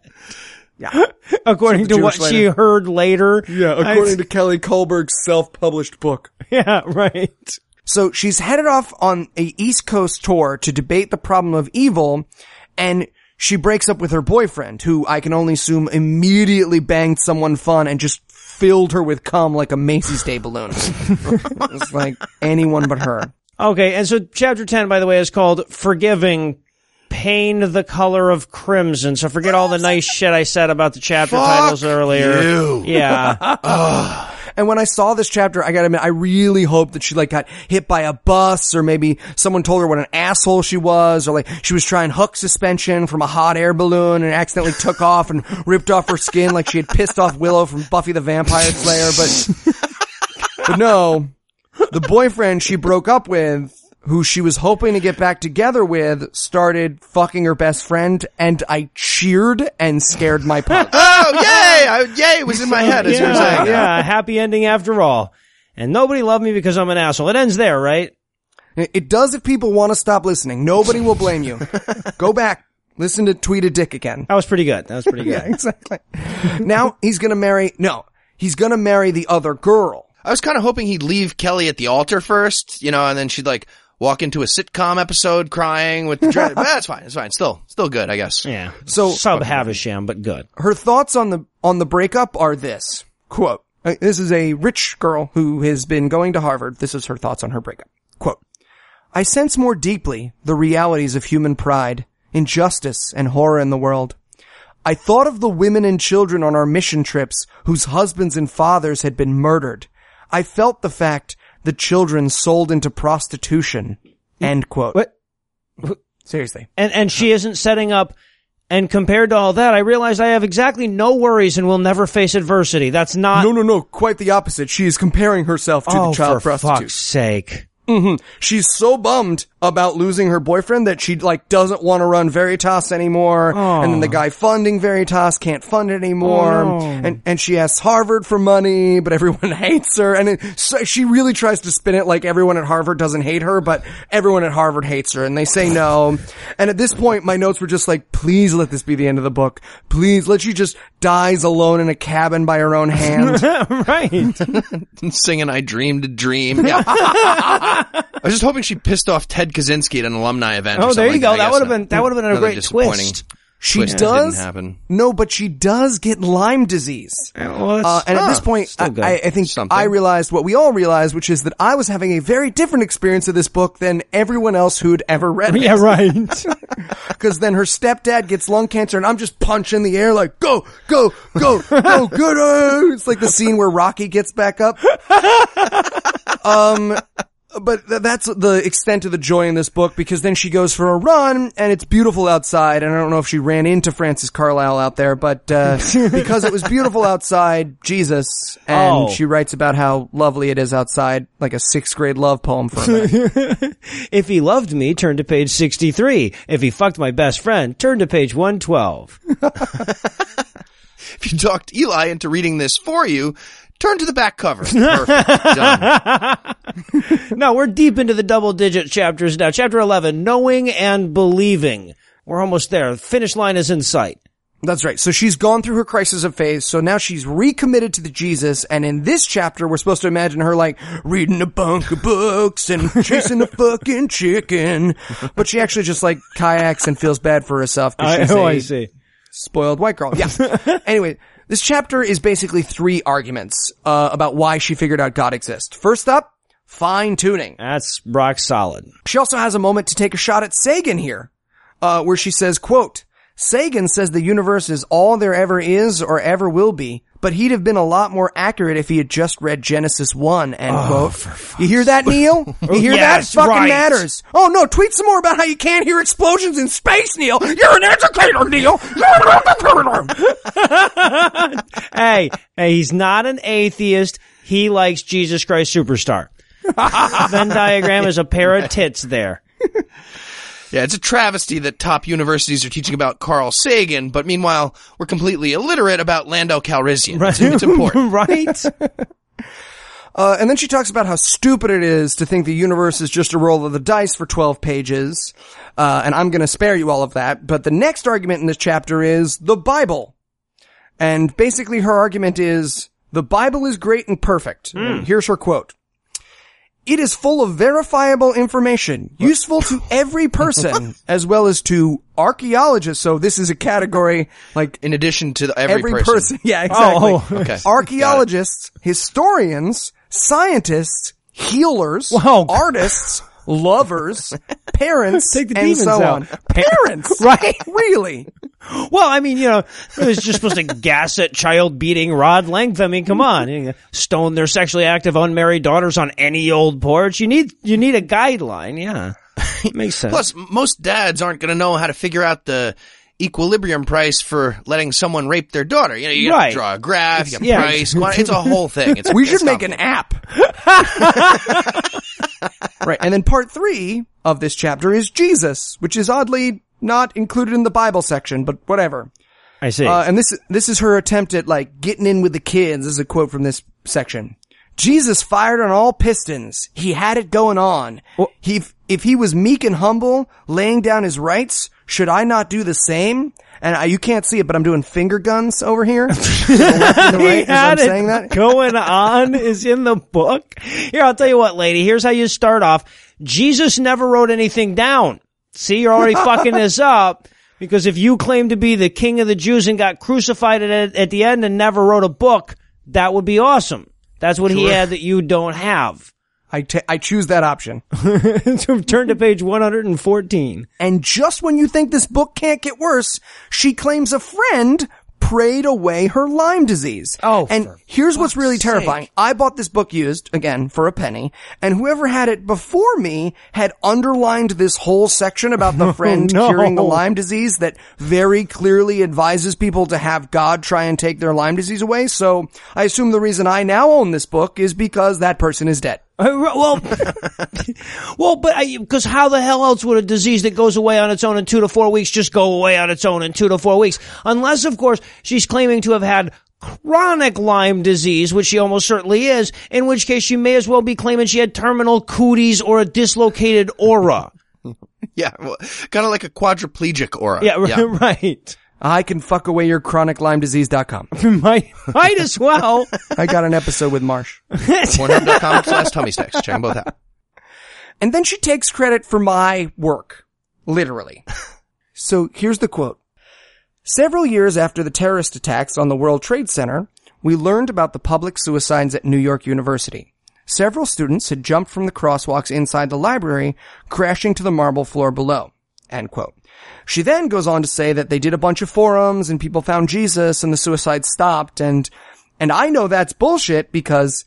Yeah. According So the to what Jewish she heard later. Yeah, according to Kelly Kullberg's self-published book. Yeah, right. So she's headed off on a East Coast tour to debate the problem of evil, and she breaks up with her boyfriend, who I can only assume immediately banged someone fun and just filled her with cum like a Macy's Day balloon. it's like anyone but her. Okay, and so chapter 10, by the way, is called Forgiving Pain the Color of Crimson. So forget all the nice shit I said about the chapter Fuck titles earlier. you. Yeah. And when I saw this chapter, I gotta admit, I really hoped that she like got hit by a bus or maybe someone told her what an asshole she was or like she was trying hook suspension from a hot air balloon and accidentally took off and ripped off her skin like she had pissed off Willow from Buffy the Vampire Slayer. But, but no, the boyfriend she broke up with who she was hoping to get back together with started fucking her best friend and I cheered and scared my punk. Oh, yay! I, yay! It was in my head as you were yeah, saying yeah, happy ending after all. And nobody loved me because I'm an asshole. It ends there, right? It it does if people want to stop listening. Nobody will blame you. Go back. Listen to Tweet a Dick again. That was pretty good. That was pretty good. Yeah, exactly. now he's gonna marry, no, he's gonna marry the other girl. I was kind of hoping he'd leave Kelly at the altar first, you know, and then she'd like walk into a sitcom episode crying with the dread. that's fine. It's fine. Still, still good, I guess. Yeah. So- sub Havisham, but good. Her thoughts on the, on the breakup are this, quote, uh, this is a rich girl who has been going to Harvard. This is her thoughts on her breakup. Quote, I sense more deeply the realities of human pride, injustice, and horror in the world. I thought of the women and children on our mission trips whose husbands and fathers had been murdered. I felt the fact the children sold into prostitution. End quote. What? Seriously. And and she isn't setting up. And compared to all that, I realize I have exactly no worries and will never face adversity. That's not. No, no, no. Quite the opposite. She is comparing herself to oh, the child for prostitute. fuck's sake! hmm She's so bummed about losing her boyfriend that she like doesn't want to run Veritas anymore. Oh. And then the guy funding Veritas can't fund it anymore. Oh, no. And and she asks Harvard for money, but everyone hates her. And it, so she really tries to spin it like everyone at Harvard doesn't hate her, but everyone at Harvard hates her. And they say no. And at this point, my notes were just like, please let this be the end of the book. Please let she just dies alone in a cabin by her own hand. right. Singing I Dreamed a Dream. Yeah. I was just hoping she pissed off Ted Kaczynski at an alumni event. or Oh, there you go. like I That guess would have been that would have been a great twist. She twist does. Didn't happen. No, but she does get Lyme disease. Well, Uh, and at this point, I. I, think Something. I realized what we all realized, which is that I was having a very different experience of this book than everyone else who'd ever read it. yeah, right. Because then her stepdad gets lung cancer, and I'm just punching the air like, go, go, go, go, good. uh," It's like the scene where Rocky gets back up. Um, but th- that's the extent of the joy in this book because then she goes for a run and it's beautiful outside. And I don't know if she ran into Francis Carlyle out there, but, uh, because it was beautiful outside, Jesus, and Oh. she writes about how lovely it is outside, like a sixth grade love poem for a minute. if he loved me, turn to page sixty-three. If he fucked my best friend, turn to page one twelve. If you talked Eli into reading this for you, Turn to the back cover. Perfect. Done. no, we're deep into the double digit chapters now. Chapter 11, knowing and believing. We're almost there. The Finish line is in sight. That's right. So she's gone through her crisis of faith. So now she's recommitted to the Jesus. And in this chapter, we're supposed to imagine her like reading a bunk of books and chasing a fucking chicken. But she actually just like kayaks and feels bad for herself. I, she's oh, a I see. spoiled white girl. Yeah. anyway, this chapter is basically three arguments, uh, about why she figured out God exists. First up, fine tuning. That's rock solid. She also has a moment to take a shot at Sagan here, uh, where she says, quote, Sagan says the universe is all there ever is or ever will be, but he'd have been a lot more accurate if he had just read Genesis 1, end oh, quote. You hear that, Neil? You hear that? Fucking right. matters. Oh no, tweet some more about how you can't hear explosions in space, Neil. You're an educator, Neil. You're an educator. hey, hey, he's not an atheist. He likes Jesus Christ Superstar. Venn diagram is a pair of tits there. Yeah, it's a travesty that top universities are teaching about Carl Sagan, but meanwhile, we're completely illiterate about Lando Calrissian. It's, it's important. right? Uh, and then she talks about how stupid it is to think the universe is just a roll of the dice for 12 pages. Uh, and I'm gonna spare you all of that. But the next argument in this chapter is the Bible. And basically her argument is, the Bible is great and perfect. Here's her quote. It is full of verifiable information, useful to every person, as well as to archaeologists. So this is a category like In addition to the- every, every person. person. Yeah, exactly. Oh, okay. Archaeologists, historians, scientists, healers, Wow. artists, lovers, parents, Take the and demons so out. on. Parents, Right. Really? Well, I mean, you know, it was just supposed to gas at child beating rod length. I mean, come on. Stone their sexually active unmarried daughters on any old porch. You need, you need a guideline. Yeah. Makes sense. Plus, most dads aren't going to know how to figure out the equilibrium price for letting someone rape their daughter. You know, you got Right. to draw a graph, you Yeah. price. It's a whole thing. It's, We should make an app. Right. And then part three of this chapter is Jesus, which is oddly not included in the Bible section, but whatever. I see. Uh, and this this is her attempt at like getting in with the kids. This is a quote from this section. Jesus fired on all pistons. He had it going on. He if he was meek and humble, laying down his rights, should I not do the same? And uh, you can't see it, but I'm doing finger guns over here. To the left and the He right I'm saying that. going on is in the book. Here, I'll tell you what, lady. Here's how you start off. Jesus never wrote anything down. See, you're already fucking this up. Because if you claim to be the king of the Jews and got crucified at, at the end and never wrote a book, that would be awesome. That's what he had that you don't have. I choose that option. Turn to page 114. And just when you think this book can't get worse, she claims a friend prayed away her Lyme disease. Oh, and here's what's really terrifying. I bought this book used, again, for a penny, and whoever had it before me had underlined this whole section about the oh, friend no. curing the Lyme disease that very clearly advises people to have God try and take their Lyme disease away. So I assume the reason I now own this book is because that person is dead. Uh, well, well, but because how the hell else would a disease that goes away on its own in two to four weeks just go away on its own in two to four weeks? Unless, of course, she's claiming to have had chronic Lyme disease, which she almost certainly is, in which case she may as well be claiming she had terminal cooties or a dislocated aura. Yeah, well, kind of like a quadriplegic aura. Yeah, right. I can fuck away your chronic Lyme disease.com. might, might as well. I got an episode with Marsh. Pornhub.com slash tummy sticks. Check them both out. And then she takes credit for my work. Literally. so here's the quote. Several years after the terrorist attacks on the World Trade Center, we learned about the public suicides at New York University. Several students had jumped from the crosswalks inside the library, crashing to the marble floor below. End quote. She then goes on to say that they did a bunch of forums and people found Jesus and the suicide stopped and, and I know that's bullshit because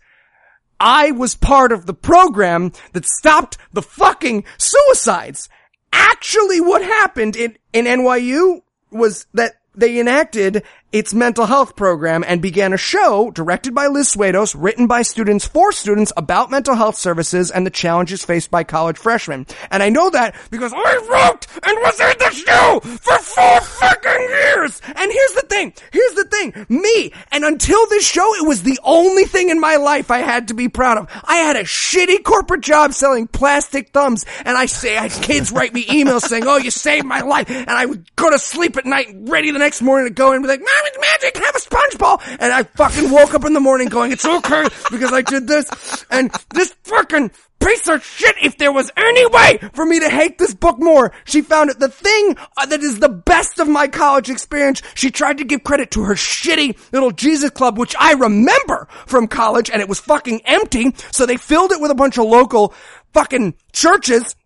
I was part of the program that stopped the fucking suicides. Actually, what happened in, in NYU was that they enacted its mental health program and began a show directed by Liz Swados, written by students for students about mental health services and the challenges faced by college freshmen. And I know that because I wrote and was in the show for four fucking years. And here's the thing. Here's the thing. Me. And until this show, it was the only thing in my life I had to be proud of. I had a shitty corporate job selling plastic thumbs. And I say, I, kids write me emails saying, oh, you saved my life. And I would go to sleep at night ready the next morning to go and be like, Magic. Have a sponge ball. And I fucking woke up in the morning going, it's okay because I did this. And this fucking piece of shit, if there was any way for me to hate this book more, she found it the thing uh, that is the best of my college experience. She tried to give credit to her shitty little Jesus club, which I remember from college and it was fucking empty. So they filled it with a bunch of local fucking churches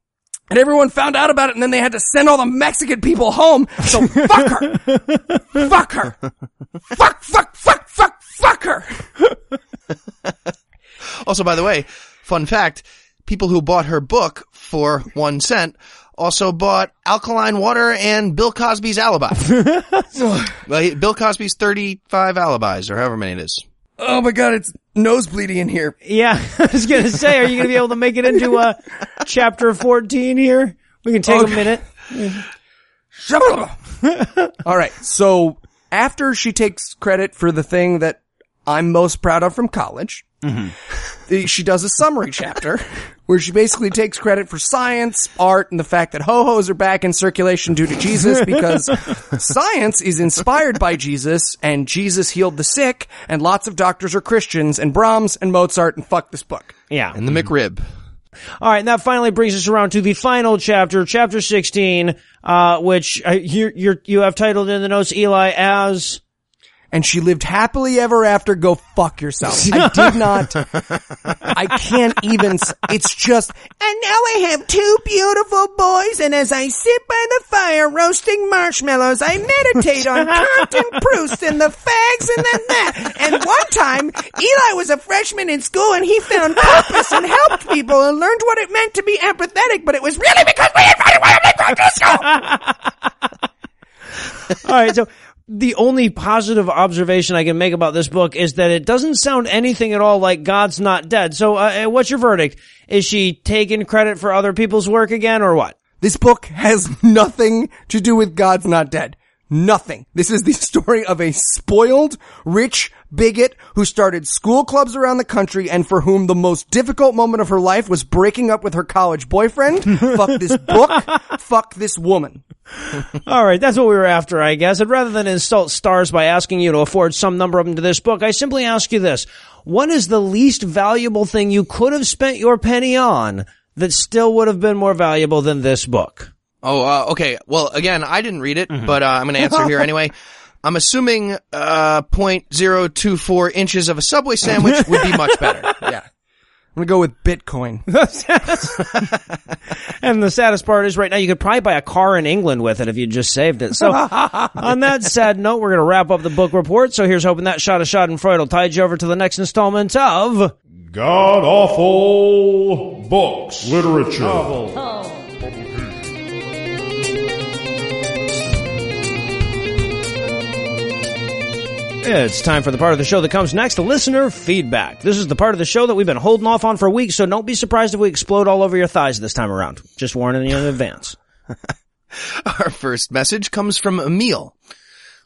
and everyone found out about it and then they had to send all the Mexican people home. So fuck her. fuck her. Fuck, fuck, fuck, fuck, fuck her. Also, by the way, fun fact, people who bought her book for one cent also bought alkaline water and Bill Cosby's alibi. well, Bill Cosby's 35 alibis or however many it is. Oh my god, it's nosebleeding in here. Yeah, I was gonna say, are you gonna be able to make it into uh, chapter 14 here? We can take a minute. All right. So after she takes credit for the thing that I'm most proud of from college, the- she does a summary chapter where she basically takes credit for science, art, and the fact that ho-hos are back in circulation due to Jesus because science is inspired by Jesus and Jesus healed the sick and lots of doctors are Christians and Brahms and Mozart and fuck this book. Yeah. And the McRib. All right, and that finally brings us around to the final chapter, chapter 16, uh, which uh, you you're, you have titled in the notes, Eli, as and she lived happily ever after. Go fuck yourself. I did not. I can't even. It's just. And now I have two beautiful boys, and as I sit by the fire roasting marshmallows, I meditate on Kant and Proust and the fags and the that. And one time, Eli was a freshman in school, and he found purpose and helped people and learned what it meant to be empathetic. But it was really because we invited one of them to school. All right, so the only positive observation I can make about this book is that it doesn't sound anything at all like God's not dead. So, uh, uh, what's your verdict? Is she taking credit for other people's work again, or what? This book has nothing to do with God's not dead. Nothing. This is the story of a spoiled, rich bigot who started school clubs around the country and for whom the most difficult moment of her life was breaking up with her college boyfriend. fuck this book. Fuck this woman. All right, that's what we were after, I guess. And rather than insult stars by asking you to afford some number of them to this book, I simply ask you this. What is the least valuable thing you could have spent your penny on that still would have been more valuable than this book? Oh, uh, okay. Well, again, I didn't read it, but uh, I'm going to answer here anyway. I'm assuming uh, 0.024 inches of a Subway sandwich would be much better. Yeah. I'm gonna go with Bitcoin. And the saddest part is right now you could probably buy a car in England with it if you just saved it. So on that sad note, we're going to wrap up the book report. So here's hoping that shot of Schadenfreude will tide you over to the next installment of God awful books, literature. It's time for the part of the show that comes next, listener feedback. This is the part of the show that we've been holding off on for weeks, so don't be surprised if we explode all over your thighs this time around. Just warning you in advance. Our first message comes from Emil,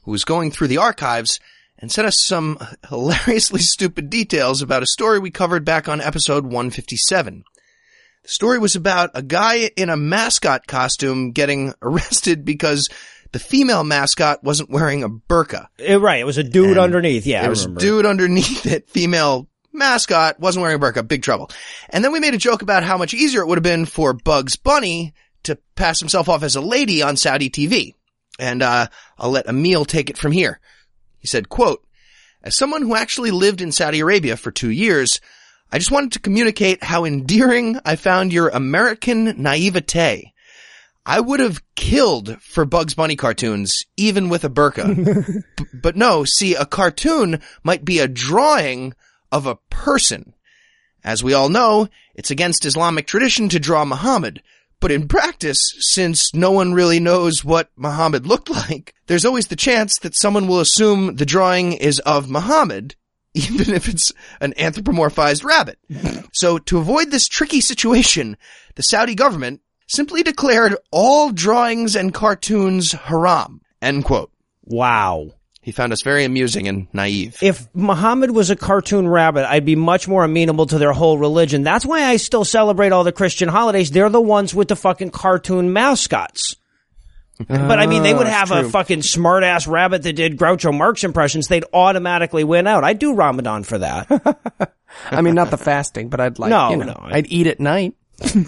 who was going through the archives and sent us some hilariously stupid details about a story we covered back on episode 157. The story was about a guy in a mascot costume getting arrested because the female mascot wasn't wearing a burqa. Eh, right, it was a dude underneath. Yeah, I There was a remember. dude underneath it, female mascot, wasn't wearing a burqa, big trouble. And then we made a joke about how much easier it would have been for Bugs Bunny to pass himself off as a lady on Saudi TV. And, uh, I'll let Emil take it from here. He said, quote, as someone who actually lived in Saudi Arabia for two years, I just wanted to communicate how endearing I found your American naivete. I would have killed for Bugs Bunny cartoons, even with a burqa. B- but no, see, a cartoon might be a drawing of a person. As we all know, it's against Islamic tradition to draw Muhammad, But in practice, since no one really knows what Muhammad looked like, there's always the chance that someone will assume the drawing is of Muhammad, even if it's an anthropomorphized rabbit. so to avoid this tricky situation, the Saudi government simply declared all drawings and cartoons haram. End quote. Wow. He found us very amusing and naive. If Muhammad was a cartoon rabbit, I'd be much more amenable to their whole religion. That's why I still celebrate all the Christian holidays. They're the ones with the fucking cartoon mascots. But I mean, they would Ah, have a fucking smart ass rabbit that did Groucho Marx impressions. They'd automatically win out. I'd do Ramadan for that. I mean, not the fasting, but I'd like, No, you know, no, I'd eat at night.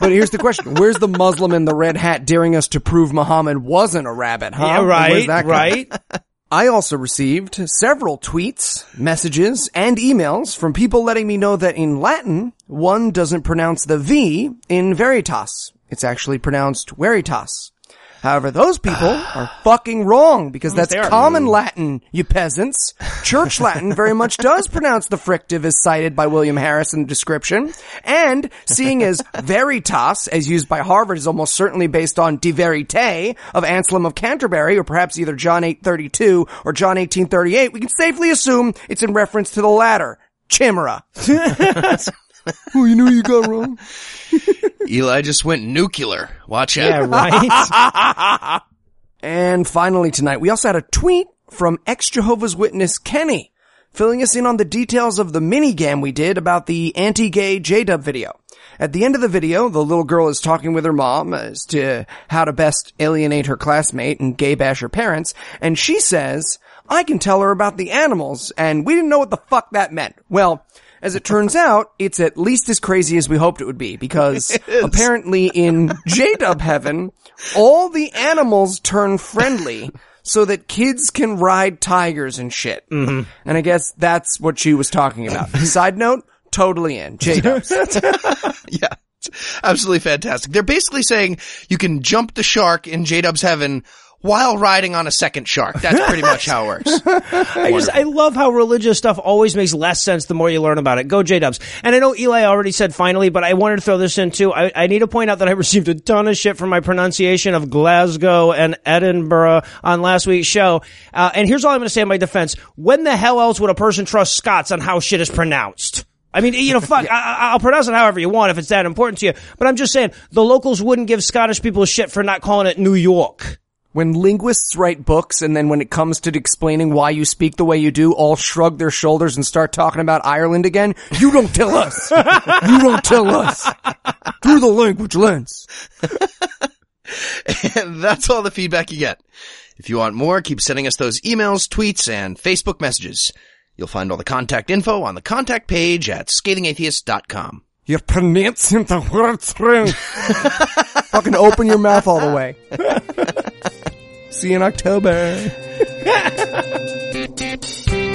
but, here's the question: Where's the Muslim in the red hat daring us to prove Muhammad wasn't a rabbit? Huh? Yeah, right, that right. I also received several tweets, messages, and emails from people letting me know that in Latin, one doesn't pronounce the V in veritas. It's actually pronounced veritas. However, those people are fucking wrong because mm, that's they are. common mm. Latin, you peasants. Church Latin very much does pronounce the fricative as cited by William Harris in the description. And seeing as veritas, as used by Harvard, is almost certainly based on De Veritate of Anselm of Canterbury, or perhaps either John 832 or John 1838, we can safely assume it's in reference to the latter. Chimera. Oh, you know you got wrong? Eli just went nuclear. Watch out. Yeah, right. And finally tonight, we also had a tweet from ex-Jehovah's Witness Kenny, filling us in on the details of the minigam we did about the anti-gay J-dub video. At the end of the video, the little girl is talking with her mom as to how to best alienate her classmate and gay bash her parents, and she says, I can tell her about the animals, and we didn't know what the fuck that meant. Well, as it turns out, it's at least as crazy as we hoped it would be because apparently in J-Dub heaven, all the animals turn friendly so that kids can ride tigers and shit. Mm-hmm. And I guess that's what she was talking about. Side note, totally in. J-Dubs. yeah. Absolutely fantastic. They're basically saying you can jump the shark in J-Dub's heaven while riding on a second shark. That's pretty much how it works. I just, I love how religious stuff always makes less sense the more you learn about it. Go J-Dubs. And I know Eli already said finally, but I wanted to throw this in too. I, I need to point out that I received a ton of shit for my pronunciation of Glasgow and Edinburgh on last week's show. Uh, and here's all I'm going to say in my defense. When the hell else would a person trust Scots on how shit is pronounced? I mean, you know, fuck, I, I'll pronounce it however you want if it's that important to you. But I'm just saying, the locals wouldn't give Scottish people shit for not calling it New York. When linguists write books and then when it comes to explaining why you speak the way you do, all shrug their shoulders and start talking about Ireland again, you don't tell us. you don't tell us. Through the language lens. and that's all the feedback you get. If you want more, keep sending us those emails, tweets, and Facebook messages. You'll find all the contact info on the contact page at scathingatheist.com. You're pronouncing the words wrong. Fucking open your mouth all the way. See you in October.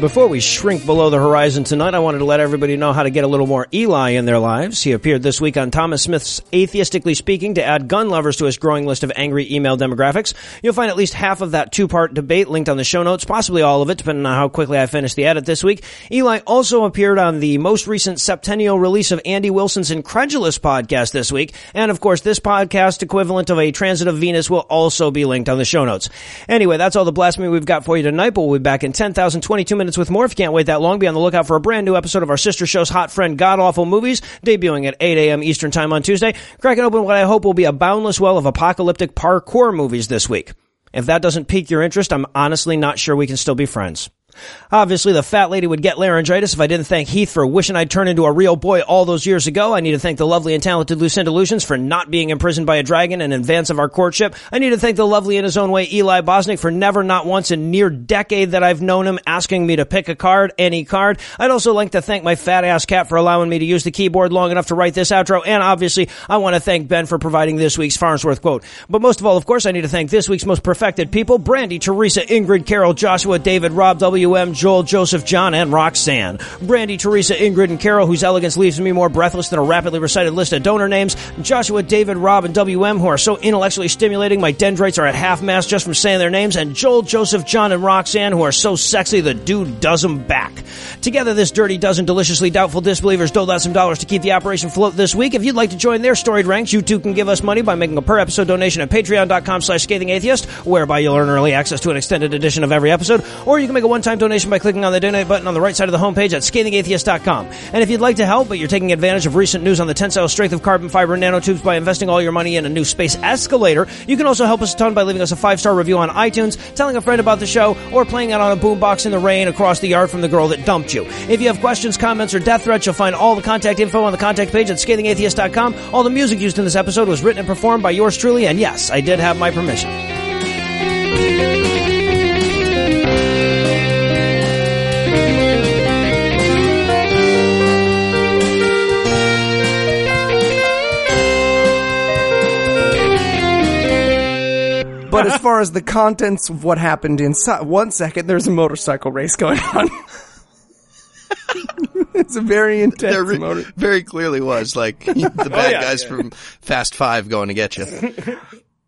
Before we shrink below the horizon tonight, I wanted to let everybody know how to get a little more Eli in their lives. He appeared this week on Thomas Smith's Atheistically Speaking to add gun lovers to his growing list of angry email demographics. You'll find at least half of that two-part debate linked on the show notes, possibly all of it, depending on how quickly I finish the edit this week. Eli also appeared on the most recent septennial release of Andy Wilson's InKredulous podcast this week, and of course, this podcast equivalent of a transit of Venus will also be linked on the show notes. Anyway, that's all the blasphemy we've got for you tonight, but we'll be back in 10,022 minutes with more. If you can't wait that long, be on the lookout for a brand new episode of our sister show's Hot Friend God Awful Movies, debuting at 8 a.m. Eastern Time on Tuesday, cracking open what I hope will be a boundless well of apocalyptic parkour movies this week. If that doesn't pique your interest, I'm honestly not sure we can still be friends. Obviously, the fat lady would get laryngitis if I didn't thank Heath for wishing I'd turn into a real boy all those years ago. I need to thank the lovely and talented Lucinda Lugeons for not being imprisoned by a dragon in advance of our courtship. I need to thank the lovely in his own way Eli Bosnick for never, not once in near decade that I've known him, asking me to pick a card, any card. I'd also like to thank my fat ass cat for allowing me to use the keyboard long enough to write this outro. And obviously, I want to thank Ben for providing this week's Farnsworth quote. But most of all, of course, I need to thank this week's most perfected people, Brandy, Teresa, Ingrid, Carol, Joshua, David, Rob W., WM, Joel, Joseph, John, and Roxanne. Brandy, Teresa, Ingrid, and Carol, whose elegance leaves me more breathless than a rapidly recited list of donor names. Joshua, David, Rob, and WM, who are so intellectually stimulating, my dendrites are at half mast just from saying their names. And Joel, Joseph, John, and Roxanne, who are so sexy the dude does them back. Together, this dirty dozen deliciously doubtful disbelievers doled out some dollars to keep the operation afloat this week. If you'd like to join their storied ranks, you too can give us money by making a per episode donation at patreon.com slash scathing atheist, whereby you'll earn early access to an extended edition of every episode, or you can make a one-time donation by clicking on the donate button on the right side of the homepage at scathingatheist.com. And if you'd like to help, but you're taking advantage of recent news on the tensile strength of carbon fiber nanotubes by investing all your money in a new space escalator, you can also help us a ton by leaving us a five-star review on iTunes, telling a friend about the show, or playing it on a boombox in the rain across the yard from the girl that dumped you. If you have questions, comments, or death threats, you'll find all the contact info on the contact page at scathingatheist.com. All the music used in this episode was written and performed by yours truly, and yes, I did have my permission. But as far as the contents of what happened inside, one second there's a motorcycle race going on. it's a very intense There re- motor. very clearly was like the oh, bad Oh, yeah, guys yeah. from Fast Five going to get you.